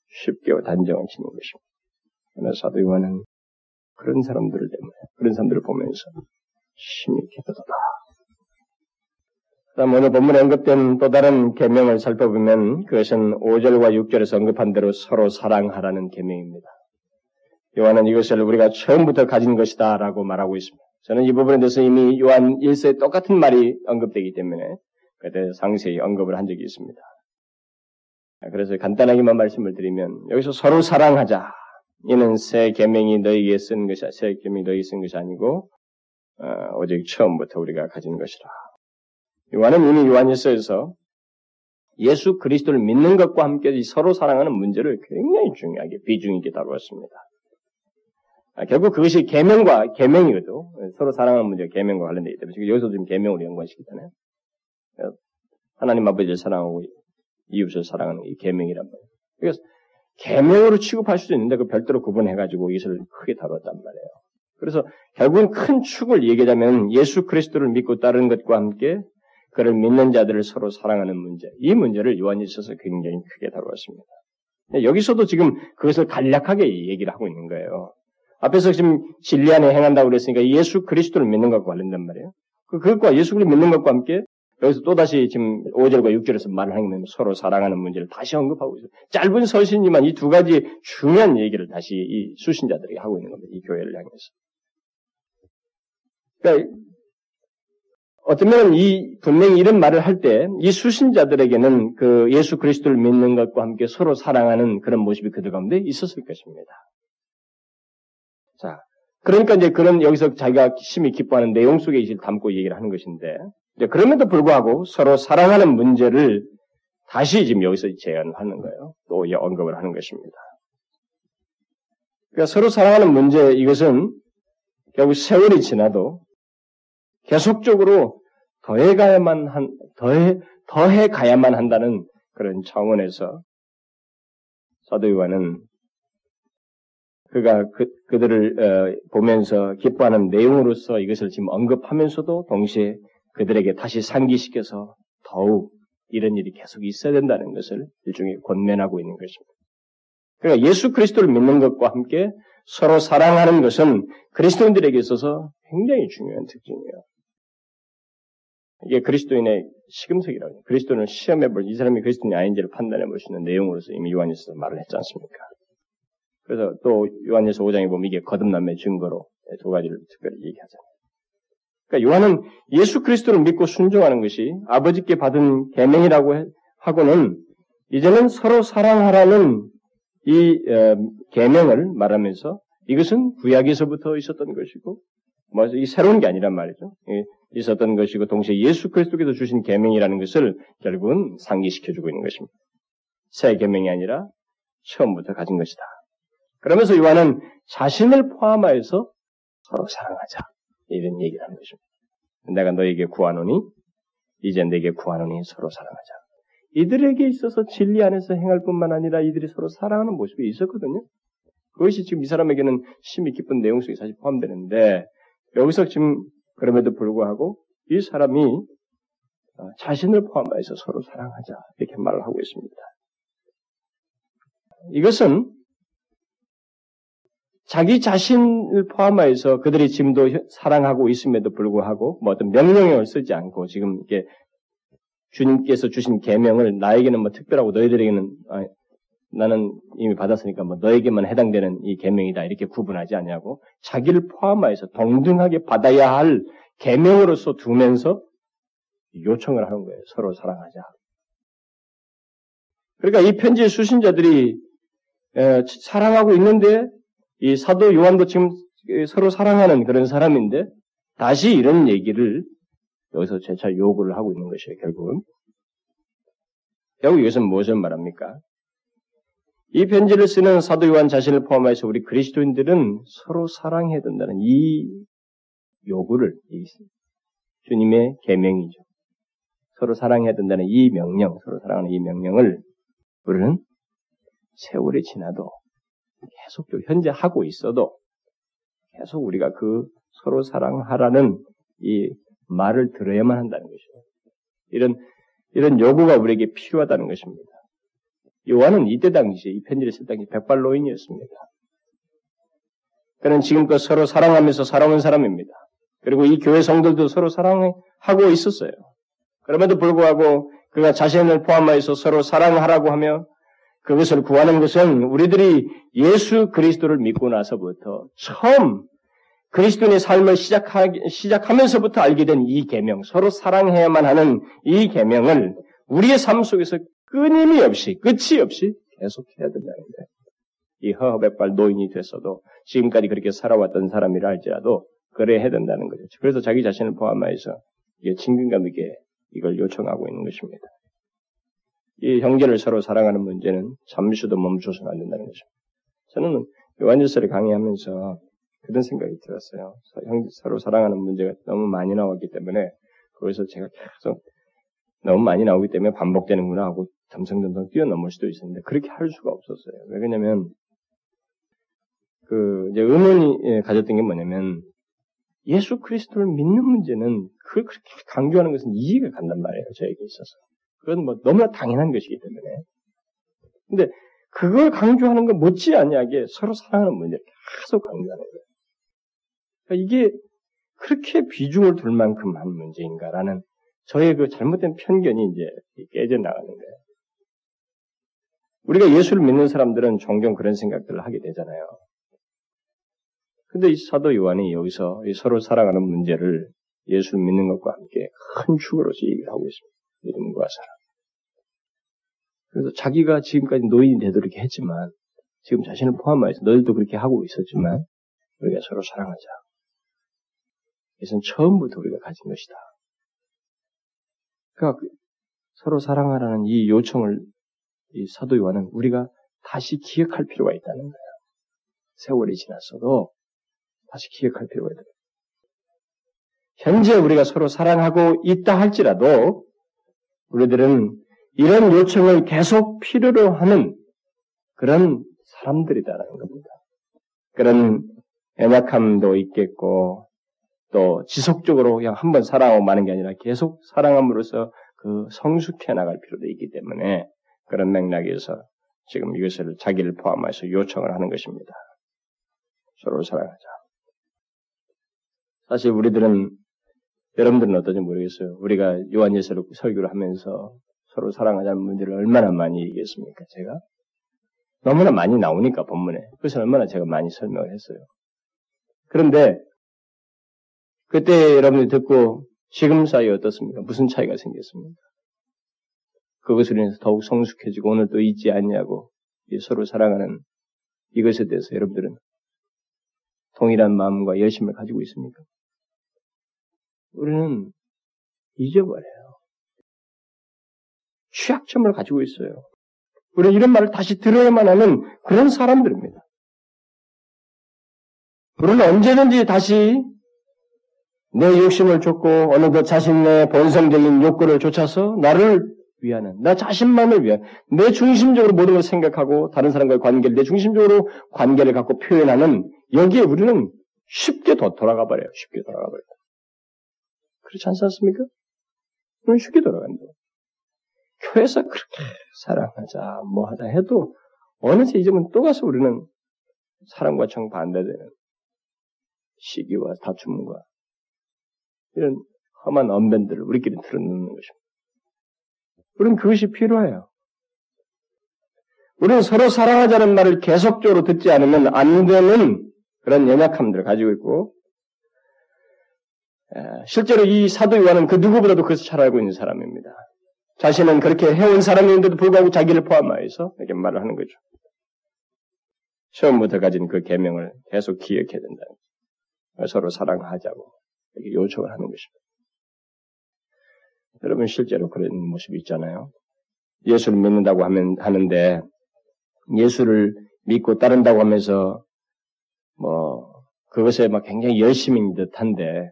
쉽게 단정을 치는 것입니다. 그러나 사도 요한은 그런 사람들을 때문에, 그런 사람들을 보면서 심히 기쁘다. 다음 오늘 본문에 언급된 또 다른 계명을 살펴보면 그것은 5절과 6절에서 언급한 대로 서로 사랑하라는 계명입니다. 요한은 이것을 우리가 처음부터 가진 것이다 라고 말하고 있습니다. 저는 이 부분에 대해서 이미 요한 1세에 똑같은 말이 언급되기 때문에 그때 상세히 언급을 한 적이 있습니다. 그래서 간단하게만 말씀을 드리면 여기서 서로 사랑하자. 이는 새 계명이 너희에게 쓴 것이 새 계명이 너희에게 쓴 것이 아니고 어, 오직 처음부터 우리가 가진 것이라. 요한은 이미 요한일서에서 예수 그리스도를 믿는 것과 함께 서로 사랑하는 문제를 굉장히 중요하게 비중 있게 다루었습니다. 아, 결국 그것이 계명과 계명이거든. 서로 사랑하는 문제가 계명과 관련되기 때문에 여기서 지금 계명으로 연관시키잖아요. 하나님 아버지를 사랑하고 이웃을 사랑하는 이 계명이란 말이에요. 그래서 계명으로 취급할 수도 있는데 그 별도로 구분해가지고 이것을 크게 다뤘단 말이에요. 그래서 결국은 큰 축을 얘기하자면 예수 그리스도를 믿고 따르는 것과 함께 그를 믿는 자들을 서로 사랑하는 문제, 이 문제를 요한일서서 굉장히 크게 다루었습니다. 여기서도 지금 그것을 간략하게 얘기를 하고 있는 거예요. 앞에서 지금 진리 안에 행한다고 그랬으니까 예수 그리스도를 믿는 것과 관련된 말이에요. 그, 그것과 예수 그리스도 믿는 것과 함께 여기서 또다시 지금 5절과 6절에서 말을 하면 서로 사랑하는 문제를 다시 언급하고 있어요. 짧은 서신이지만 이 두 가지 중요한 얘기를 다시 이 수신자들에게 하고 있는 겁니다. 이 교회를 향해서. 그러니까 어떤 면은 이 분명히 이런 말을 할 때 이 수신자들에게는 그 예수 그리스도를 믿는 것과 함께 서로 사랑하는 그런 모습이 그들 가운데 있었을 것입니다. 자, 그러니까 이제 그런 여기서 자기가 심히 기뻐하는 내용 속에 이제 담고 얘기를 하는 것인데 그럼에도 불구하고 서로 사랑하는 문제를 다시 지금 여기서 제안하는 거예요. 또 언급을 하는 것입니다. 그러니까 서로 사랑하는 문제 이것은 결국 세월이 지나도 계속적으로 더해 가야만 한, 더해, 더해 가야만 한다는 그런 차원에서 사도 요한은 그가 그, 그들을 어, 보면서 기뻐하는 내용으로서 이것을 지금 언급하면서도 동시에 그들에게 다시 상기시켜서 더욱 이런 일이 계속 있어야 된다는 것을 일종의 권면하고 있는 것입니다. 그러니까 예수 그리스도를 믿는 것과 함께 서로 사랑하는 것은 그리스도인들에게 있어서 굉장히 중요한 특징이에요. 이게 그리스도인의 시금석이라고 해요. 그리스도는 시험해 볼, 이 사람이 그리스도인이 아닌지를 판단해 볼 수 있는 내용으로서 이미 요한에서 말을 했지 않습니까? 그래서 또 요한에서 5장에 보면 이게 거듭남의 증거로 두 가지를 특별히 얘기하잖아요. 그러니까 요한은 예수 그리스도를 믿고 순종하는 것이 아버지께 받은 계명이라고 하고는 이제는 서로 사랑하라는 이 어, 계명을 말하면서 이것은 구약에서부터 있었던 것이고 뭐이 새로운 게 아니란 말이죠. 있었던 것이고 동시에 예수 그리스도께서 주신 계명이라는 것을 결국은 상기시켜 주고 있는 것입니다. 새 계명이 아니라 처음부터 가진 것이다. 그러면서 요한은 자신을 포함하여서 서로 사랑하자 이런 얘기를 하는 것입니다. 내가 너에게 구하노니 이제 내게 구하노니 서로 사랑하자. 이들에게 있어서 진리 안에서 행할 뿐만 아니라 이들이 서로 사랑하는 모습이 있었거든요. 그것이 지금 이 사람에게는 심히 기쁜 내용 속에 사실 포함되는데 여기서 지금 그럼에도 불구하고 이 사람이 어, 자신을 포함해서 서로 사랑하자 이렇게 말을 하고 있습니다. 이것은 자기 자신을 포함해서 그들이 지금도 사랑하고 있음에도 불구하고 뭐 어떤 명령을 쓰지 않고 지금 이게 주님께서 주신 계명을 나에게는 뭐 특별하고 너희들에게는 아, 나는 이미 받았으니까 뭐 너에게만 해당되는 이 계명이다 이렇게 구분하지 않냐고 자기를 포함하여서 동등하게 받아야 할 계명으로서 두면서 요청을 하는 거예요. 서로 사랑하자. 그러니까 이 편지의 수신자들이 사랑하고 있는데 이 사도 요한도 지금 서로 사랑하는 그런 사람인데 다시 이런 얘기를 여기서 재차 요구를 하고 있는 것이에요, 결국은. 결국 이것은 무엇을 말합니까? 이 편지를 쓰는 사도 요한 자신을 포함해서 우리 그리스도인들은 서로 사랑해야 된다는 이 요구를, 이 주님의 계명이죠. 서로 사랑해야 된다는 이 명령, 서로 사랑하는 이 명령을 우리는 세월이 지나도 계속적으로 현재 하고 있어도 계속 우리가 그 서로 사랑하라는 이 말을 들어야만 한다는 것이죠. 이런 이런 요구가 우리에게 필요하다는 것입니다. 요한은 이때 당시 이 편지를 쓸 당시 백발노인이었습니다. 그는 지금껏 서로 사랑하면서 살아온 사람입니다. 그리고 이 교회 성들도 서로 사랑하고 있었어요. 그럼에도 불구하고 그가 자신을 포함하여서 서로 사랑하라고 하며 그것을 구하는 것은 우리들이 예수 그리스도를 믿고 나서부터 처음 그리스도인의 삶을 시작하, 시작하면서부터 알게 된 이 계명, 서로 사랑해야만 하는 이 계명을 우리의 삶 속에서 끊임이 없이, 끝이 없이 계속해야 된다는 거예요. 이 허허백발 노인이 됐어도 지금까지 그렇게 살아왔던 사람이라 할지라도 그래 해야 된다는 거죠. 그래서 자기 자신을 포함하여서 이게 친근감 있게 이걸 요청하고 있는 것입니다. 이 형제를 서로 사랑하는 문제는 잠시도 멈춰서는 안 된다는 거죠. 저는 요한일서를 강의하면서 그런 생각이 들었어요. 형 서로 사랑하는 문제가 너무 많이 나왔기 때문에 거기서 제가 계속 너무 많이 나오기 때문에 반복되는구나 하고 덤성덤성 뛰어넘을 수도 있었는데 그렇게 할 수가 없었어요. 왜냐면 그 이제 의문이 예, 가졌던 게 뭐냐면 예수 그리스도를 믿는 문제는 그걸 그렇게 강조하는 것은 이해가 간단 말이에요. 저에게 있어서. 그건 뭐 너무나 당연한 것이기 때문에. 근데 그걸 강조하는 건 못지않게 서로 사랑하는 문제를 계속 강조하는 거예요. 그러니까 이게 그렇게 비중을 둘 만큼 한 문제인가라는 저의 그 잘못된 편견이 이제 깨져 나가는 거예요. 우리가 예수를 믿는 사람들은 종종 그런 생각들을 하게 되잖아요. 근데 이 사도 요한이 여기서 서로 살아가는 문제를 예수를 믿는 것과 함께 큰 축으로서 얘기를 하고 있습니다. 믿음과 사랑. 그래서 자기가 지금까지 노인이 되도록 이렇게 했지만, 지금 자신을 포함해서 너희도 그렇게 하고 있었지만, 우리가 서로 사랑하자. 이것은 처음부터 우리가 가진 것이다. 그러니까 그 서로 사랑하라는 이 요청을 이 사도 요한은 우리가 다시 기억할 필요가 있다는 거예요. 세월이 지났어도 다시 기억할 필요가 있다. 현재 우리가 서로 사랑하고 있다 할지라도 우리들은 이런 요청을 계속 필요로 하는 그런 사람들이다라는 겁니다. 그런 애약함도 있겠고 또 지속적으로 그냥 한 번 사랑하고 마는 게 아니라 계속 사랑함으로써 그 성숙해 나갈 필요도 있기 때문에 그런 맥락에서 지금 이것을 자기를 포함해서 요청을 하는 것입니다. 서로 사랑하자. 사실 우리들은 여러분들은 어떤지 모르겠어요. 우리가 요한예서를 설교를 하면서 서로 사랑하자는 문제를 얼마나 많이 얘기했습니까? 제가 너무나 많이 나오니까 본문에 그것을 얼마나 제가 많이 설명을 했어요. 그런데 그때 여러분들이 듣고 지금 사이 어떻습니까? 무슨 차이가 생겼습니까? 그것으로 인해서 더욱 성숙해지고 오늘 또 있지 않냐고 서로 사랑하는 이것에 대해서 여러분들은 동일한 마음과 열심을 가지고 있습니까? 우리는 잊어버려요. 취약점을 가지고 있어요. 우리는 이런 말을 다시 들어야만 하는 그런 사람들입니다. 우리는 언제든지 다시 내 욕심을 쫓고 어느덧 자신의 본성적인 욕구를 쫓아서 나를 위하는, 나 자신만을 위한, 내 중심적으로 모든 걸 생각하고 다른 사람과의 관계를 내 중심적으로 관계를 갖고 표현하는 여기에 우리는 쉽게 더 돌아가 버려요. 쉽게 돌아가 버려요. 그렇지 않지 않습니까? 쉽게 돌아간다. 교회에서 그렇게 사랑하자, 뭐 하자 해도 어느새 이제는 또 가서 우리는 사랑과 정반대되는 시기와 다툼과 이런 험한 언변들을 우리끼리 틀어놓는 것입니다. 우리는 그것이 필요해요. 우리는 서로 사랑하자는 말을 계속적으로 듣지 않으면 안 되는 그런 연약함들을 가지고 있고, 실제로 이 사도 요한은 그 누구보다도 그것을 잘 알고 있는 사람입니다. 자신은 그렇게 해온 사람인데도 불구하고 자기를 포함하여서 이렇게 말을 하는 거죠. 처음부터 가진 그 계명을 계속 기억해야 된다. 서로 사랑하자고 이렇게 요청을 하는 것입니다. 여러분 실제로 그런 모습이 있잖아요. 예수를 믿는다고 하면 하는데 예수를 믿고 따른다고 하면서 뭐 그것에 막 굉장히 열심인 듯한데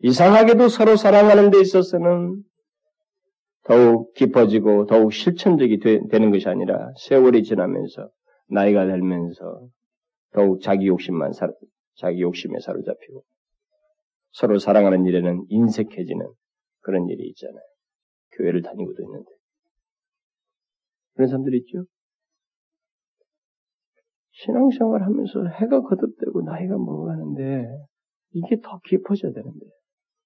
이상하게도 서로 사랑하는 데 있어서는 더욱 깊어지고 더욱 실천적이 되, 는 것이 아니라 세월이 지나면서 나이가 들면서 더욱 자기 욕심만 사, 자기 욕심에 사로잡히고 서로 사랑하는 일에는 인색해지는 그런 일이 있잖아요. 교회를 다니고도 있는데 그런 사람들이 있죠. 신앙생활 하면서 해가 거듭되고 나이가 먹어가는데 이게 더 깊어져야 되는데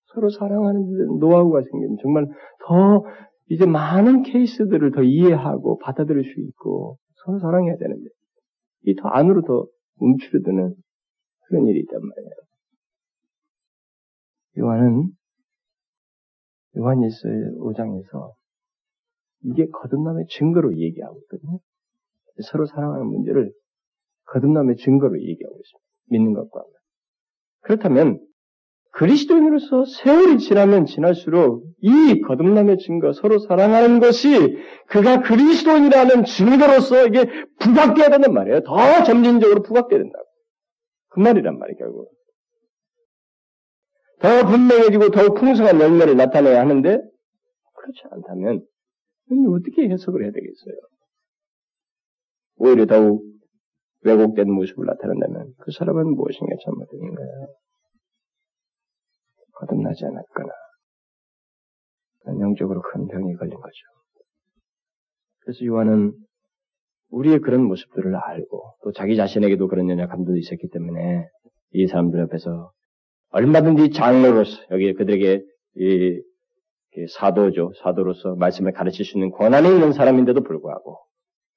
서로 사랑하는 데 노하우가 생기면 정말 더 이제 많은 케이스들을 더 이해하고 받아들일 수 있고 서로 사랑해야 되는데 이 더 안으로 더 움츠러드는 그런 일이 있단 말이에요. 요한은 요한일서 5장에서 이게 거듭남의 증거로 얘기하고 있거든요. 서로 사랑하는 문제를 거듭남의 증거로 얘기하고 있습니다. 믿는 것과. 그렇다면 그리스도인으로서 세월이 지나면 지날수록 이 거듭남의 증거, 서로 사랑하는 것이 그가 그리스도인이라는 증거로서 이게 부각돼야 된단 말이에요. 더 점진적으로 부각돼야 된다고. 그 말이란 말이에요, 결국. 더 분명해지고 더욱 풍성한 열매를 나타내야 하는데, 그렇지 않다면, 어떻게 해석을 해야 되겠어요? 오히려 더욱 왜곡된 모습을 나타낸다면 그 사람은 무엇인가 잘못된 거예요. 거듭나지 않았거나 영적으로 큰 병이 걸린 거죠. 그래서 요한은 우리의 그런 모습들을 알고 또 자기 자신에게도 그런 연약함도 있었기 때문에 이 사람들 옆에서 얼마든지 장로로서 여기 그들에게 이 사도죠 사도로서 말씀을 가르칠 수 있는 권한이 있는 사람인데도 불구하고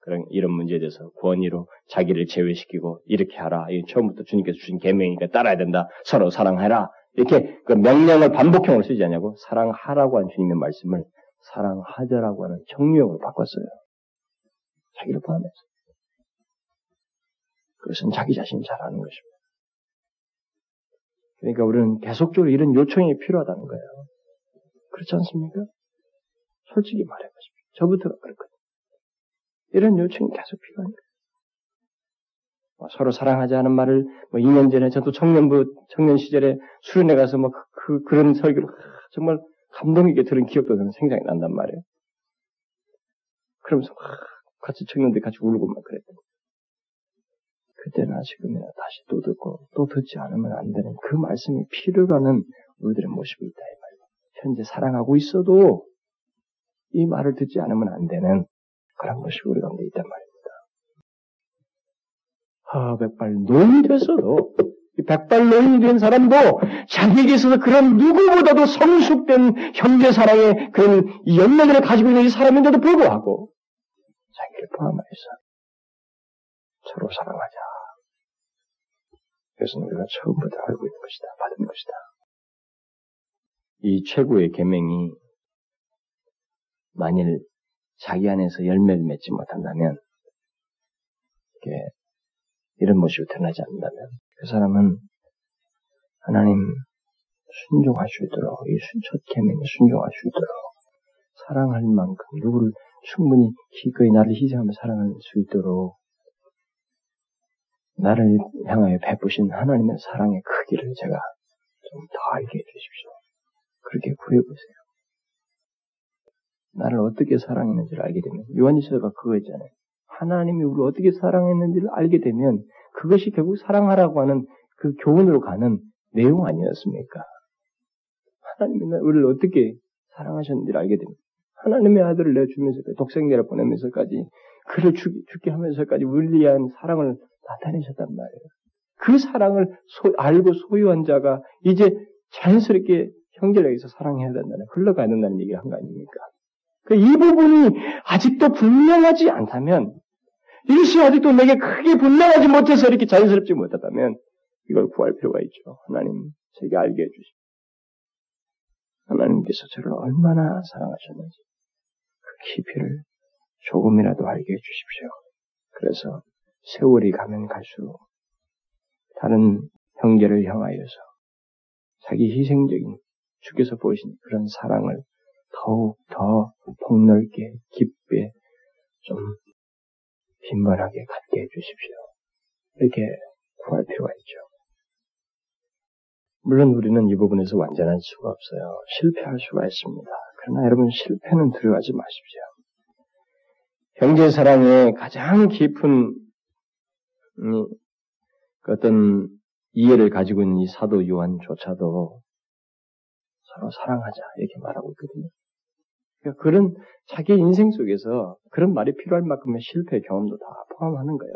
그런 이런 문제에 대해서 권위로 자기를 제외시키고 이렇게 하라. 이 처음부터 주님께서 주신 계명이니까 따라야 된다. 서로 사랑해라. 이렇게 그 명령을 반복형으로 쓰지 않냐고 사랑하라고 한 주님의 말씀을 사랑하자라고 하는 정류형으로 바꿨어요. 자기를 포함해서. 그것은 자기 자신이 잘 아는 것입니다. 그러니까 우리는 계속적으로 이런 요청이 필요하다는 거예요. 그렇지 않습니까? 솔직히 말해보십시오. 저부터가 그렇거든요. 이런 요청이 계속. 뭐 서로 사랑하지 않은 말을 뭐 2년 전에 저도 청년부 청년 시절에 수련회 가서 뭐 그, 그런 설교를 정말 감동 있게 들은 기억도 저는 생각이 난단 말이에요. 그러면서 막 같이 청년들 같이 울고 막 그랬더니 그때나 지금이나 다시 또 듣고 또 듣지 않으면 안 되는 그 말씀이 필요로하는 우리들의 모습이 있다 이 말이에요. 현재 사랑하고 있어도 이 말을 듣지 않으면 안 되는 그런 것이 우리 가운데 있단 말입니다. 아, 백발 노인이 됐어도, 백발 노인이 된 사람도 자기에게 있어서 그런 누구보다도 성숙된 형제 사랑의 그런 연매들을 가지고 있는 이 사람인데도 불구하고, 자기를 포함해서 서로 사랑하자. 그것은 우리가 처음부터 알고 있는 것이다. 받은 것이다. 이 최고의 계명이 만일 자기 안에서 열매를 맺지 못한다면 이 런 모습이 드러나지 않는다면 그 사람은 하나님 순종할 수 있도록 이첫 계명에 순종할 수 있도록 사랑할 만큼 누구를 충분히 기꺼이 나를 희생하며 사랑할 수 있도록 나를 향하여 베푸신 하나님의 사랑의 크기를 제가 좀 더 알게 해주십시오. 그렇게 구해보세요. 나를 어떻게 사랑했는지를 알게 되면 요한일서가 그거 있잖아요. 하나님이 우리를 어떻게 사랑했는지를 알게 되면 그것이 결국 사랑하라고 하는 그 교훈으로 가는 내용 아니었습니까? 하나님이 우리를 어떻게 사랑하셨는지를 알게 됩니다. 하나님의 아들을 내주면서 독생자를 보내면서까지 그를 죽, 죽게 하면서까지 위한 사랑을 나타내셨단 말이에요. 그 사랑을 소, 알고 소유한 자가 이제 자연스럽게 형제에게서 사랑해야 된다는 흘러가야 된다는 얘기를 한 거 아닙니까? 그이 부분이 아직도 분명하지 않다면 이것이 아직도 내게 크게 분명하지 못해서 이렇게 자연스럽지 못하다면 이걸 구할 필요가 있죠. 하나님 제게 알게 해주시오. 하나님께서 저를 얼마나 사랑하셨는지 그 깊이를 조금이라도 알게 해주십시오. 그래서 세월이 가면 갈수록 다른 형제를 향하여서 자기 희생적인 주께서 보이신 그런 사랑을 더욱 더 폭넓게 깊게 좀 빈번하게 갖게 해주십시오. 이렇게 구할 필요가 있죠. 물론 우리는 이 부분에서 완전할 수가 없어요. 실패할 수가 있습니다. 그러나 여러분 실패는 두려워하지 마십시오. 형제 사랑의 가장 깊은 음, 그 어떤 이해를 가지고 있는 이 사도 요한조차도 서로 사랑하자 이렇게 말하고 있거든요. 그러니까 그런 자기 인생 속에서 그런 말이 필요할 만큼의 실패 경험도 다 포함하는 거예요.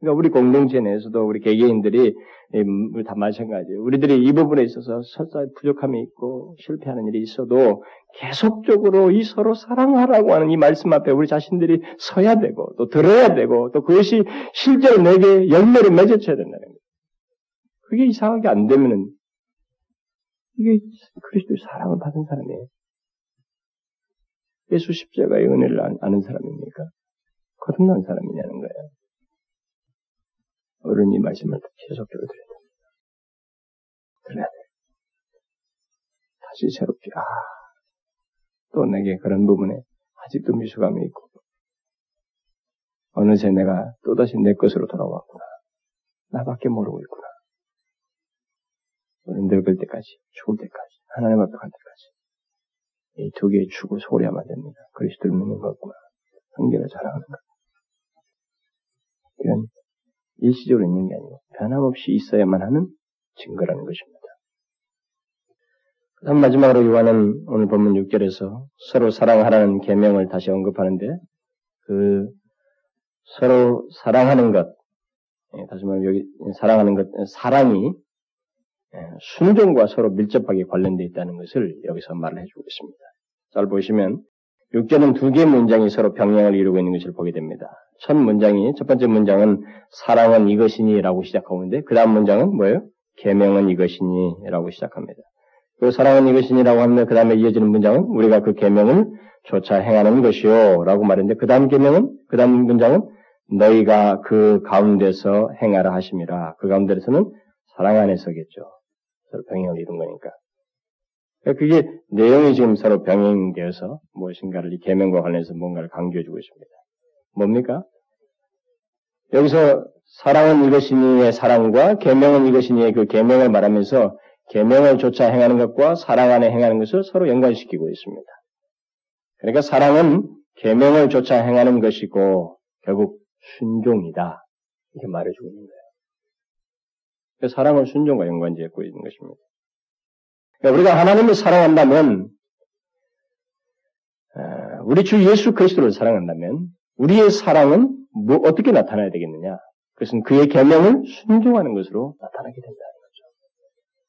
그러니까 우리 공동체 내에서도 우리 개개인들이 다 마찬가지예요. 우리들이 이 부분에 있어서 설사 부족함이 있고 실패하는 일이 있어도 계속적으로 이 서로 사랑하라고 하는 이 말씀 앞에 우리 자신들이 서야 되고 또 들어야 되고 또 그것이 실제로 내게 열매를 맺어쳐야 된다는 거예요. 그게 이상하게 안 되면은 이게 그리스도의 사랑을 받은 사람이에요. 예수 십자가의 은혜를 아는 사람입니까? 거듭난 사람이냐는 거예요. 어른이 말씀을 계속적으로 드려야 됩니다. 들어야 돼. 다시 새롭게, 아, 또 내게 그런 부분에 아직도 미숙함이 있고, 어느새 내가 또다시 내 것으로 돌아왔구나. 나밖에 모르고 있구나. 우리 늙을 때까지, 죽을 때까지, 하나님 앞에 갈 때까지. 이 두 개의 축을 소리하면 됩니다. 그리스도를 믿는 것구나. 성경을 자랑하는 것. 이건 일시적으로 있는 게 아니고 변함없이 있어야만 하는 증거라는 것입니다. 그다음 마지막으로 요한은 오늘 본문 6절에서 서로 사랑하라는 계명을 다시 언급하는데 그 서로 사랑하는 것 예, 다시 말하면 여기 사랑하는 것 사랑이 예, 순종과 서로 밀접하게 관련되어 있다는 것을 여기서 말을 해주고 있습니다. 잘 보시면 6절은 두 개의 문장이 서로 병행을 이루고 있는 것을 보게 됩니다. 첫 문장이 첫 번째 문장은 사랑은 이것이니라고 시작하는데 그 다음 문장은 뭐예요? 계명은 이것이니라고 시작합니다. 그 사랑은 이것이니라고 하면 그 다음에 이어지는 문장은 우리가 그 계명을 조차 행하는 것이요라고 말했는데 그 다음 계명은 그 다음 문장은 너희가 그 가운데서 행하라 하심이라 그 가운데서는 사랑 안에서겠죠. 서로 병행을 이룬 거니까. 그러니까 그게 내용이 지금 서로 병행되어서 무엇인가를 이 계명과 관련해서 뭔가를 강조해 주고 있습니다. 뭡니까? 여기서 사랑은 이것이니의 사랑과 계명은 이것이니의 그 계명을 말하면서 계명을 조차 행하는 것과 사랑 안에 행하는 것을 서로 연관시키고 있습니다. 그러니까 사랑은 계명을 조차 행하는 것이고 결국 순종이다 이렇게 말해주고 있는 거예요. 그 사랑을 순종과 연관지고 있는 것입니다. 그러니까 우리가 하나님을 사랑한다면 어, 우리 주 예수 그리스도를 사랑한다면 우리의 사랑은 뭐 어떻게 나타나야 되겠느냐? 그것은 그의 계명을 순종하는 것으로 나타나게 된다는 거죠.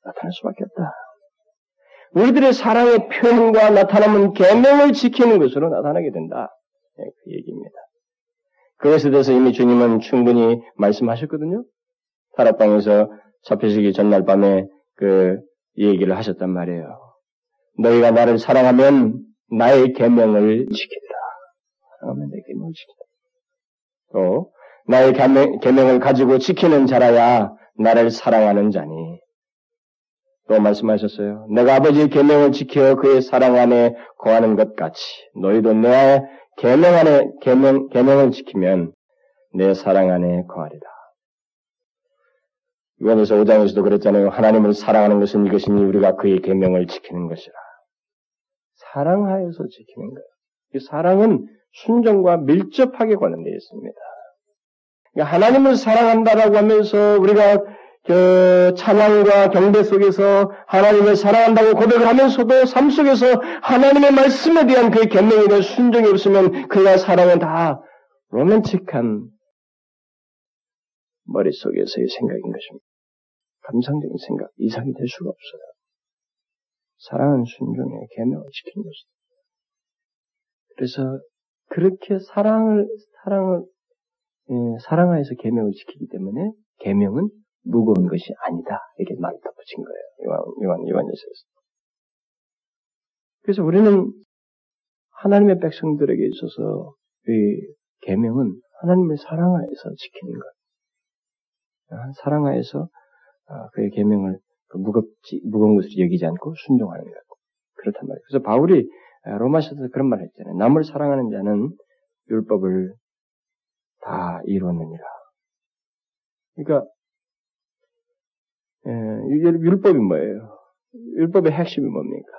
나타날 수밖에 없다. 우리들의 사랑의 표현과 나타남은 계명을 지키는 것으로 나타나게 된다. 네, 그 얘기입니다. 그것에 대해서 이미 주님은 충분히 말씀하셨거든요. 타락방에서 잡혀지기 전날 밤에 그 얘기를 하셨단 말이에요. 너희가 나를 사랑하면 나의 계명을 지키리라. 사랑하면 내 계명을 지키라. 또 나의 계명, 계명을 가지고 지키는 자라야 나를 사랑하는 자니. 또 말씀하셨어요. 내가 아버지의 계명을 지켜 그의 사랑 안에 거하는 것 같이 너희도 내 계명 안에 계명 계명을 지키면 내 사랑 안에 거하리라. 요한에서 5장에서도 그랬잖아요. 하나님을 사랑하는 것은 이것이니 우리가 그의 계명을 지키는 것이라. 사랑하여서 지키는 거예요. 이 사랑은 순종과 밀접하게 관련되어 있습니다. 그러니까 하나님을 사랑한다라고 하면서 우리가 그 찬양과 경배 속에서 하나님을 사랑한다고 고백을 하면서도 삶 속에서 하나님의 말씀에 대한 그의 견명에 대한 순종이 없으면 그가 사랑은 다 로맨틱한 머릿속에서의 생각인 것입니다. 감상적인 생각, 이상이 될 수가 없어요. 사랑은 순종의 계명을 지키는 것이다. 그래서 그렇게 사랑을 사랑을 예, 사랑하여서 계명을 지키기 때문에 계명은 무거운 것이 아니다 이렇게 말을 덧붙인 거예요. 요한 요한 요한에서에서. 그래서 우리는 하나님의 백성들에게 있어서 이 계명은 하나님을 사랑하여서 지키는 것. 아, 사랑하여서 아, 그의 계명을 그 무겁지 무거운 것을 여기지 않고 순종하는 것. 그렇단 말이에요. 그래서 바울이 아, 로마서에서 그런 말을 했잖아요. 남을 사랑하는 자는 율법을 다 이뤘느니라. 그러니까 예, 율법이 뭐예요? 율법의 핵심이 뭡니까?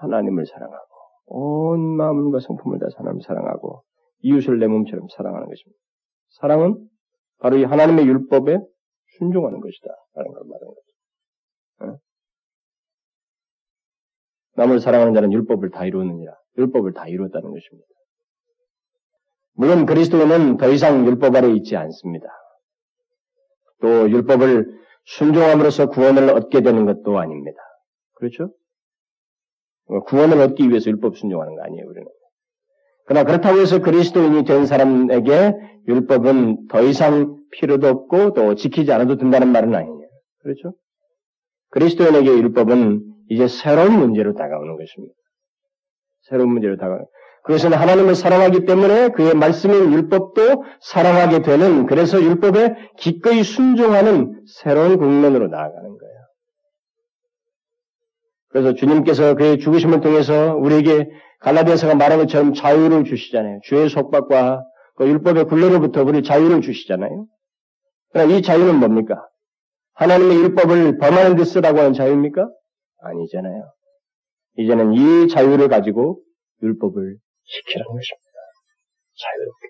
하나님을 사랑하고 온 마음과 성품을 다 하나님을 사랑하고 이웃을 내 몸처럼 사랑하는 것입니다. 사랑은 바로 이 하나님의 율법에 순종하는 것이다. 라는 걸 말하는 거죠. 예? 남을 사랑하는 자는 율법을 다 이루느니라. 율법을 다 이루었다는 것입니다. 물론 그리스도는 더 이상 율법 아래 있지 않습니다. 또 율법을 순종함으로써 구원을 얻게 되는 것도 아닙니다. 그렇죠? 구원을 얻기 위해서 율법 순종하는 거 아니에요, 우리는. 그러나 그렇다고 해서 그리스도인이 된 사람에게 율법은 더 이상 필요도 없고 또 지키지 않아도 된다는 말은 아니에요. 그렇죠? 그리스도인에게 율법은 이제 새로운 문제로 다가오는 것입니다. 새로운 문제로 다가오는 그것은 하나님을 사랑하기 때문에 그의 말씀인 율법도 사랑하게 되는 그래서 율법에 기꺼이 순종하는 새로운 국면으로 나아가는 거예요. 그래서 주님께서 그의 죽으심을 통해서 우리에게 갈라디아서가 말한 것처럼 자유를 주시잖아요. 주의 속박과 그 율법의 굴레로부터 우리 자유를 주시잖아요. 그러나 이 자유는 뭡니까? 하나님의 율법을 범하는 듯 쓰라고 하는 자유입니까? 아니잖아요. 이제는 이 자유를 가지고 율법을 지키라는 것입니다. 자유롭게.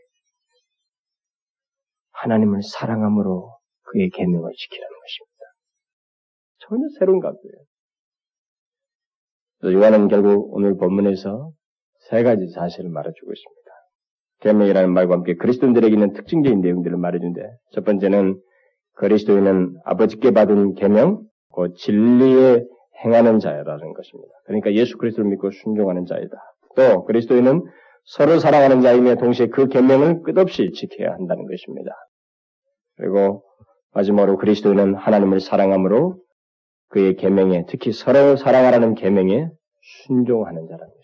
하나님을 사랑함으로 그의 계명을 지키라는 것입니다. 전혀 새로운 각도예요. 요한은 결국 오늘 본문에서 세 가지 사실을 말해주고 있습니다. 계명이라는 말과 함께 그리스도인들에게 있는 특징적인 내용들을 말해준데 첫 번째는 그리스도인은 아버지께 받은 계명, 그 진리에 행하는 자라는 것입니다. 그러니까 예수 그리스도를 믿고 순종하는 자이다. 또 그리스도인은 서로 사랑하는 자이며 동시에 그 계명을 끝없이 지켜야 한다는 것입니다. 그리고 마지막으로 그리스도인은 하나님을 사랑함으로 그의 계명에 특히 서로 사랑하라는 계명에 순종하는 자라는.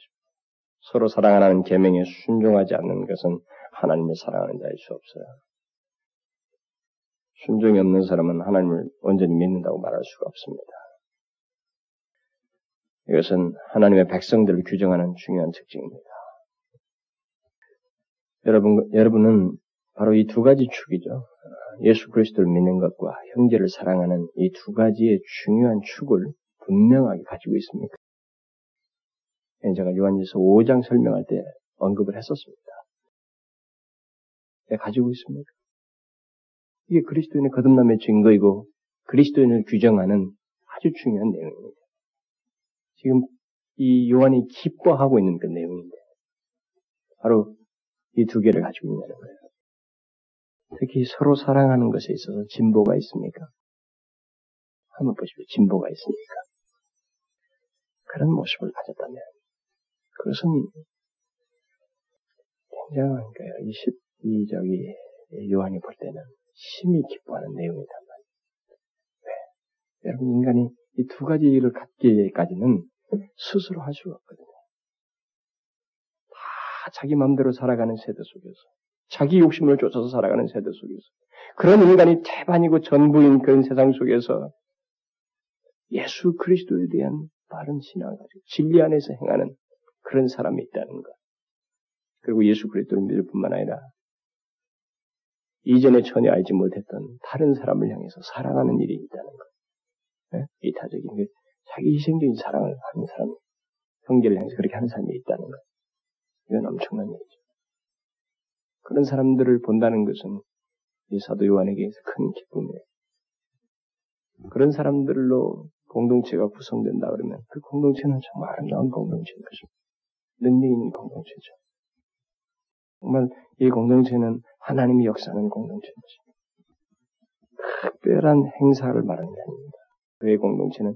서로 사랑하는 계명에 순종하지 않는 것은 하나님을 사랑하는 자일 수 없어요. 순종이 없는 사람은 하나님을 온전히 믿는다고 말할 수가 없습니다. 이것은 하나님의 백성들을 규정하는 중요한 특징입니다. 여러분, 여러분은 바로 이 두 가지 축이죠. 예수 그리스도를 믿는 것과 형제를 사랑하는 이 두 가지의 중요한 축을 분명하게 가지고 있습니까? 제가 요한일서 5장 설명할 때 언급을 했었습니다. 네, 가지고 있습니까? 이게 그리스도인의 거듭남의 증거이고 그리스도인을 규정하는 아주 중요한 내용입니다. 지금 이 요한이 기뻐하고 있는 그 내용인데 바로 이 두 개를 가지고 있는 거예요. 특히 서로 사랑하는 것에 있어서 진보가 있습니까? 한번 보십시오. 진보가 있습니까? 그런 모습을 가졌다면 그것은 굉장한 거예요. 이, 십, 이 저기 요한이 볼 때는 심히 기뻐하는 말이에요. 왜? 여러분 인간이 이 두 가지를 갖기까지는 스스로 할 수가 없거든요. 다 자기 마음대로 살아가는 세대 속에서 자기 욕심을 쫓아서 살아가는 세대 속에서 그런 인간이 태반이고 전부인 그런 세상 속에서 예수 그리스도에 대한 바른 신앙을 가지고 진리 안에서 행하는 그런 사람이 있다는 것. 그리고 예수 그리스도를 믿을 뿐만 아니라 이전에 전혀 알지 못했던 다른 사람을 향해서 사랑하는 일이 있다는 것. 네? 이타적인 게 자기 희생적인 사랑을 하는 사람, 형제를 향해서 그렇게 하는 사람이 있다는 것. 이건 엄청난 일이죠. 그런 사람들을 본다는 것은 이 사도 요한에게 큰 기쁨이에요. 그런 사람들로 공동체가 구성된다 그러면 그 공동체는 정말 아름다운 공동체인 것입니다. 능력 있는 공동체죠. 정말 이 공동체는 하나님이 역사하는 공동체인 것입니다. 특별한 행사를 말하는 게 아닙니다. 그의 공동체는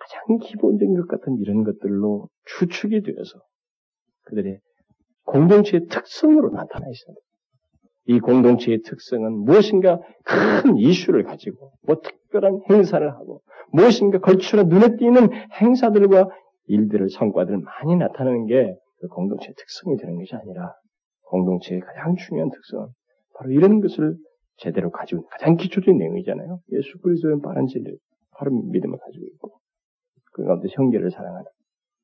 가장 기본적인 것 같은 이런 것들로 추측이 되어서 그들의 공동체의 특성으로 나타나 있어요. 이 공동체의 특성은 무엇인가 큰 이슈를 가지고 뭐 특별한 행사를 하고 무엇인가 걸추어 눈에 띄는 행사들과 일들을 성과들을 많이 나타내는 게 그 공동체의 특성이 되는 것이 아니라 공동체의 가장 중요한 특성은 바로 이런 것을 제대로 가지고 있는 가장 기초적인 내용이잖아요. 예수 그리스도의 바른 진리, 바른 믿음을 가지고 있고 그 가운데 형제를 사랑하는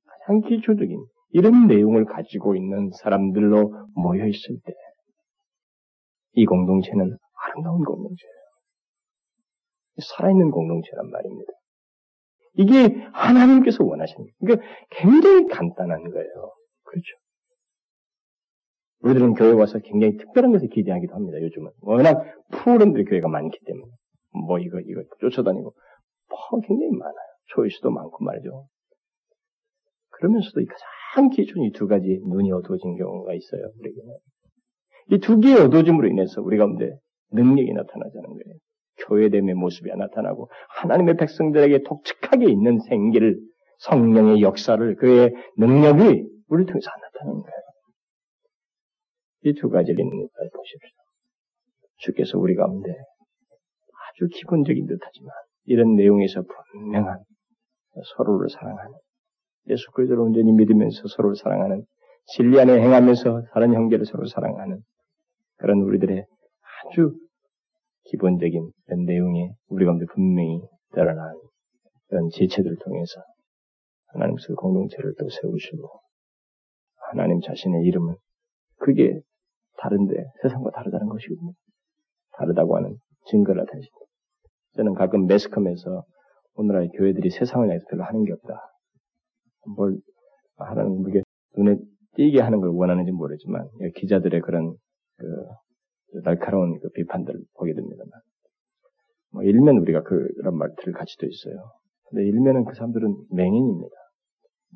가장 기초적인 이런 내용을 가지고 있는 사람들로 모여 있을 때 이 공동체는 아름다운 공동체예요. 살아있는 공동체란 말입니다. 이게 하나님께서 원하시는 거예요. 그러니까 굉장히 간단한 거예요. 그렇죠. 우리들은 교회 와서 굉장히 특별한 것을 기대하기도 합니다. 요즘은 워낙 푸른들의 교회가 많기 때문에 뭐 이거 이거 쫓아다니고 뭐 굉장히 많아요. 초이스도 많고 말이죠. 그러면서도 가장 기준이 두 가지 눈이 어두워진 경우가 있어요. 우리에게는 이 두 개의 어두워짐으로 인해서 우리 가운데 능력이 나타나자는 거예요. 교회됨의 모습이 나타나고 하나님의 백성들에게 독특하게 있는 생기를 성령의 역사를 그의 능력이 우리를 통해서 나타나는 거예요. 이 두 가지를 보십시오. 주께서 우리 가운데 아주 기본적인 듯하지만 이런 내용에서 분명한 서로를 사랑하는 예수 그리스도를 온전히 믿으면서 서로를 사랑하는 진리 안에 행하면서 다른 형제를 서로 사랑하는 그런 우리들의 아주 기본적인 그런 내용이 우리 가운데 분명히 드러난 그런 지체들을 통해서 하나님께서 공동체를 또 세우시고 하나님 자신의 이름은 그게 다른데 세상과 다르다는 것이거든요. 다르다고 하는 증거를 나타내십니다. 저는 가끔 매스컴에서 오늘날 교회들이 세상을 향해서 별로 하는 게 없다. 뭘 하라는 그게 눈에 띄게 하는 걸 원하는지 모르지만 기자들의 그런 그 날카로운 그 비판들을 보게 됩니다만 뭐 일면 우리가 그런 말들을 가지도 있어요. 근데 일면은 그 사람들은 맹인입니다.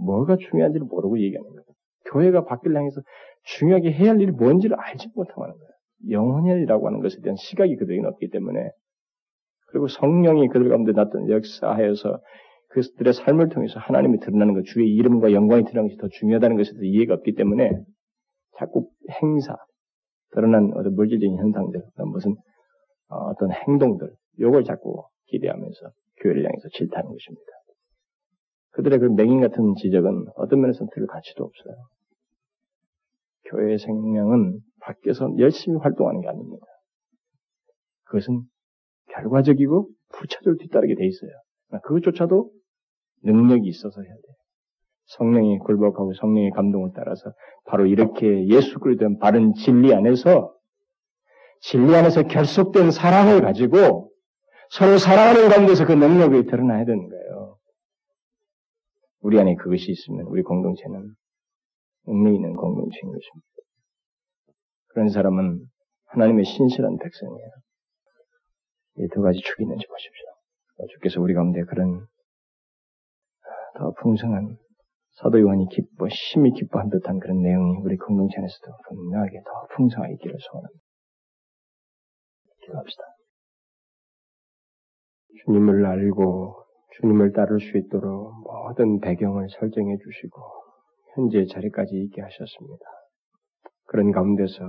뭐가 중요한지를 모르고 얘기하는 거예요. 교회가 바뀔 향해서 중요하게 해야 할 일이 뭔지를 알지 못하고 하는 거예요. 영혼이라고 하는 것에 대한 시각이 그들에게는 없기 때문에 그리고 성령이 그들 가운데 나타난 역사하여서 그들의 삶을 통해서 하나님이 드러나는 것, 주의 이름과 영광이 드러나는 것이 더 중요하다는 것에 대해서 이해가 없기 때문에 자꾸 행사, 드러난 어떤 물질적인 현상들, 무슨 어, 어떤 행동들, 요걸 자꾸 기대하면서 교회를 향해서 질타하는 것입니다. 그들의 그 맹인 같은 지적은 어떤 면에서는 들을 가치도 없어요. 교회의 생명은 밖에서 열심히 활동하는 게 아닙니다. 그것은 결과적이고 부차적으로 뒤따르게 돼 있어요. 그것조차도 능력이 있어서 해야 돼요. 성령이 굴복하고 성령의 감동을 따라서 바로 이렇게 예수 그리스도의 바른 진리 안에서 진리 안에서 결속된 사랑을 가지고 서로 사랑하는 가운데서 그 능력이 드러나야 되는 거예요. 우리 안에 그것이 있으면 우리 공동체는 능력 있는 공동체인 것입니다. 그런 사람은 하나님의 신실한 백성이에요. 이 두 가지 축이 있는지 보십시오. 주께서 우리 가운데 그런 더 풍성한 사도 요한이 기뻐, 심히 기뻐한 듯한 그런 내용이 우리 공동체 안에서도 분명하게 더 풍성하게 있기를 소원합니다. 기도합시다. 주님을 알고 주님을 따를 수 있도록 모든 배경을 설정해 주시고 현재 자리까지 있게 하셨습니다. 그런 가운데서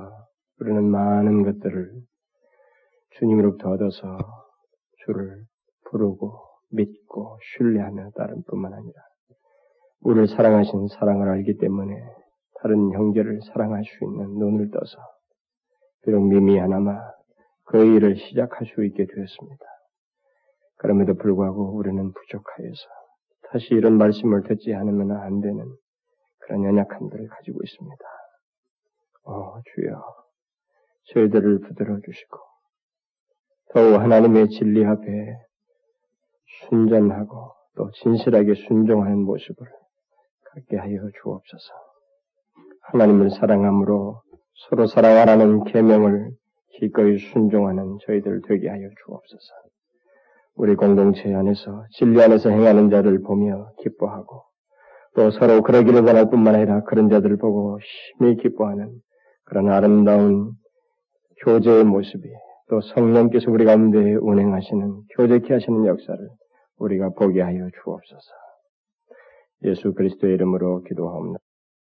우리는 많은 것들을 주님으로부터 얻어서 주를 부르고 믿고 신뢰하며 따른 뿐만 아니라 우리를 사랑하신 사랑을 알기 때문에 다른 형제를 사랑할 수 있는 눈을 떠서 비록 미미하나마 그 일을 시작할 수 있게 되었습니다. 그럼에도 불구하고 우리는 부족하여서 다시 이런 말씀을 듣지 않으면 안 되는 그런 연약함들을 가지고 있습니다. 오 주여 저희들을 붙들어 주시고 더욱 하나님의 진리 앞에 순전하고 또 진실하게 순종하는 모습을 갖게 하여 주옵소서. 하나님을 사랑함으로 서로 사랑하라는 계명을 기꺼이 순종하는 저희들 되게 하여 주옵소서. 우리 공동체 안에서 진리 안에서 행하는 자를 보며 기뻐하고 또 서로 그러기를 원할 뿐만 아니라 그런 자들을 보고 심히 기뻐하는 그런 아름다운 교제의 모습이 또 성령께서 우리 가운데 운행하시는 교제케 하시는 역사를 우리가 보게 하여 주옵소서. 예수 그리스도의 이름으로 기도하옵나다.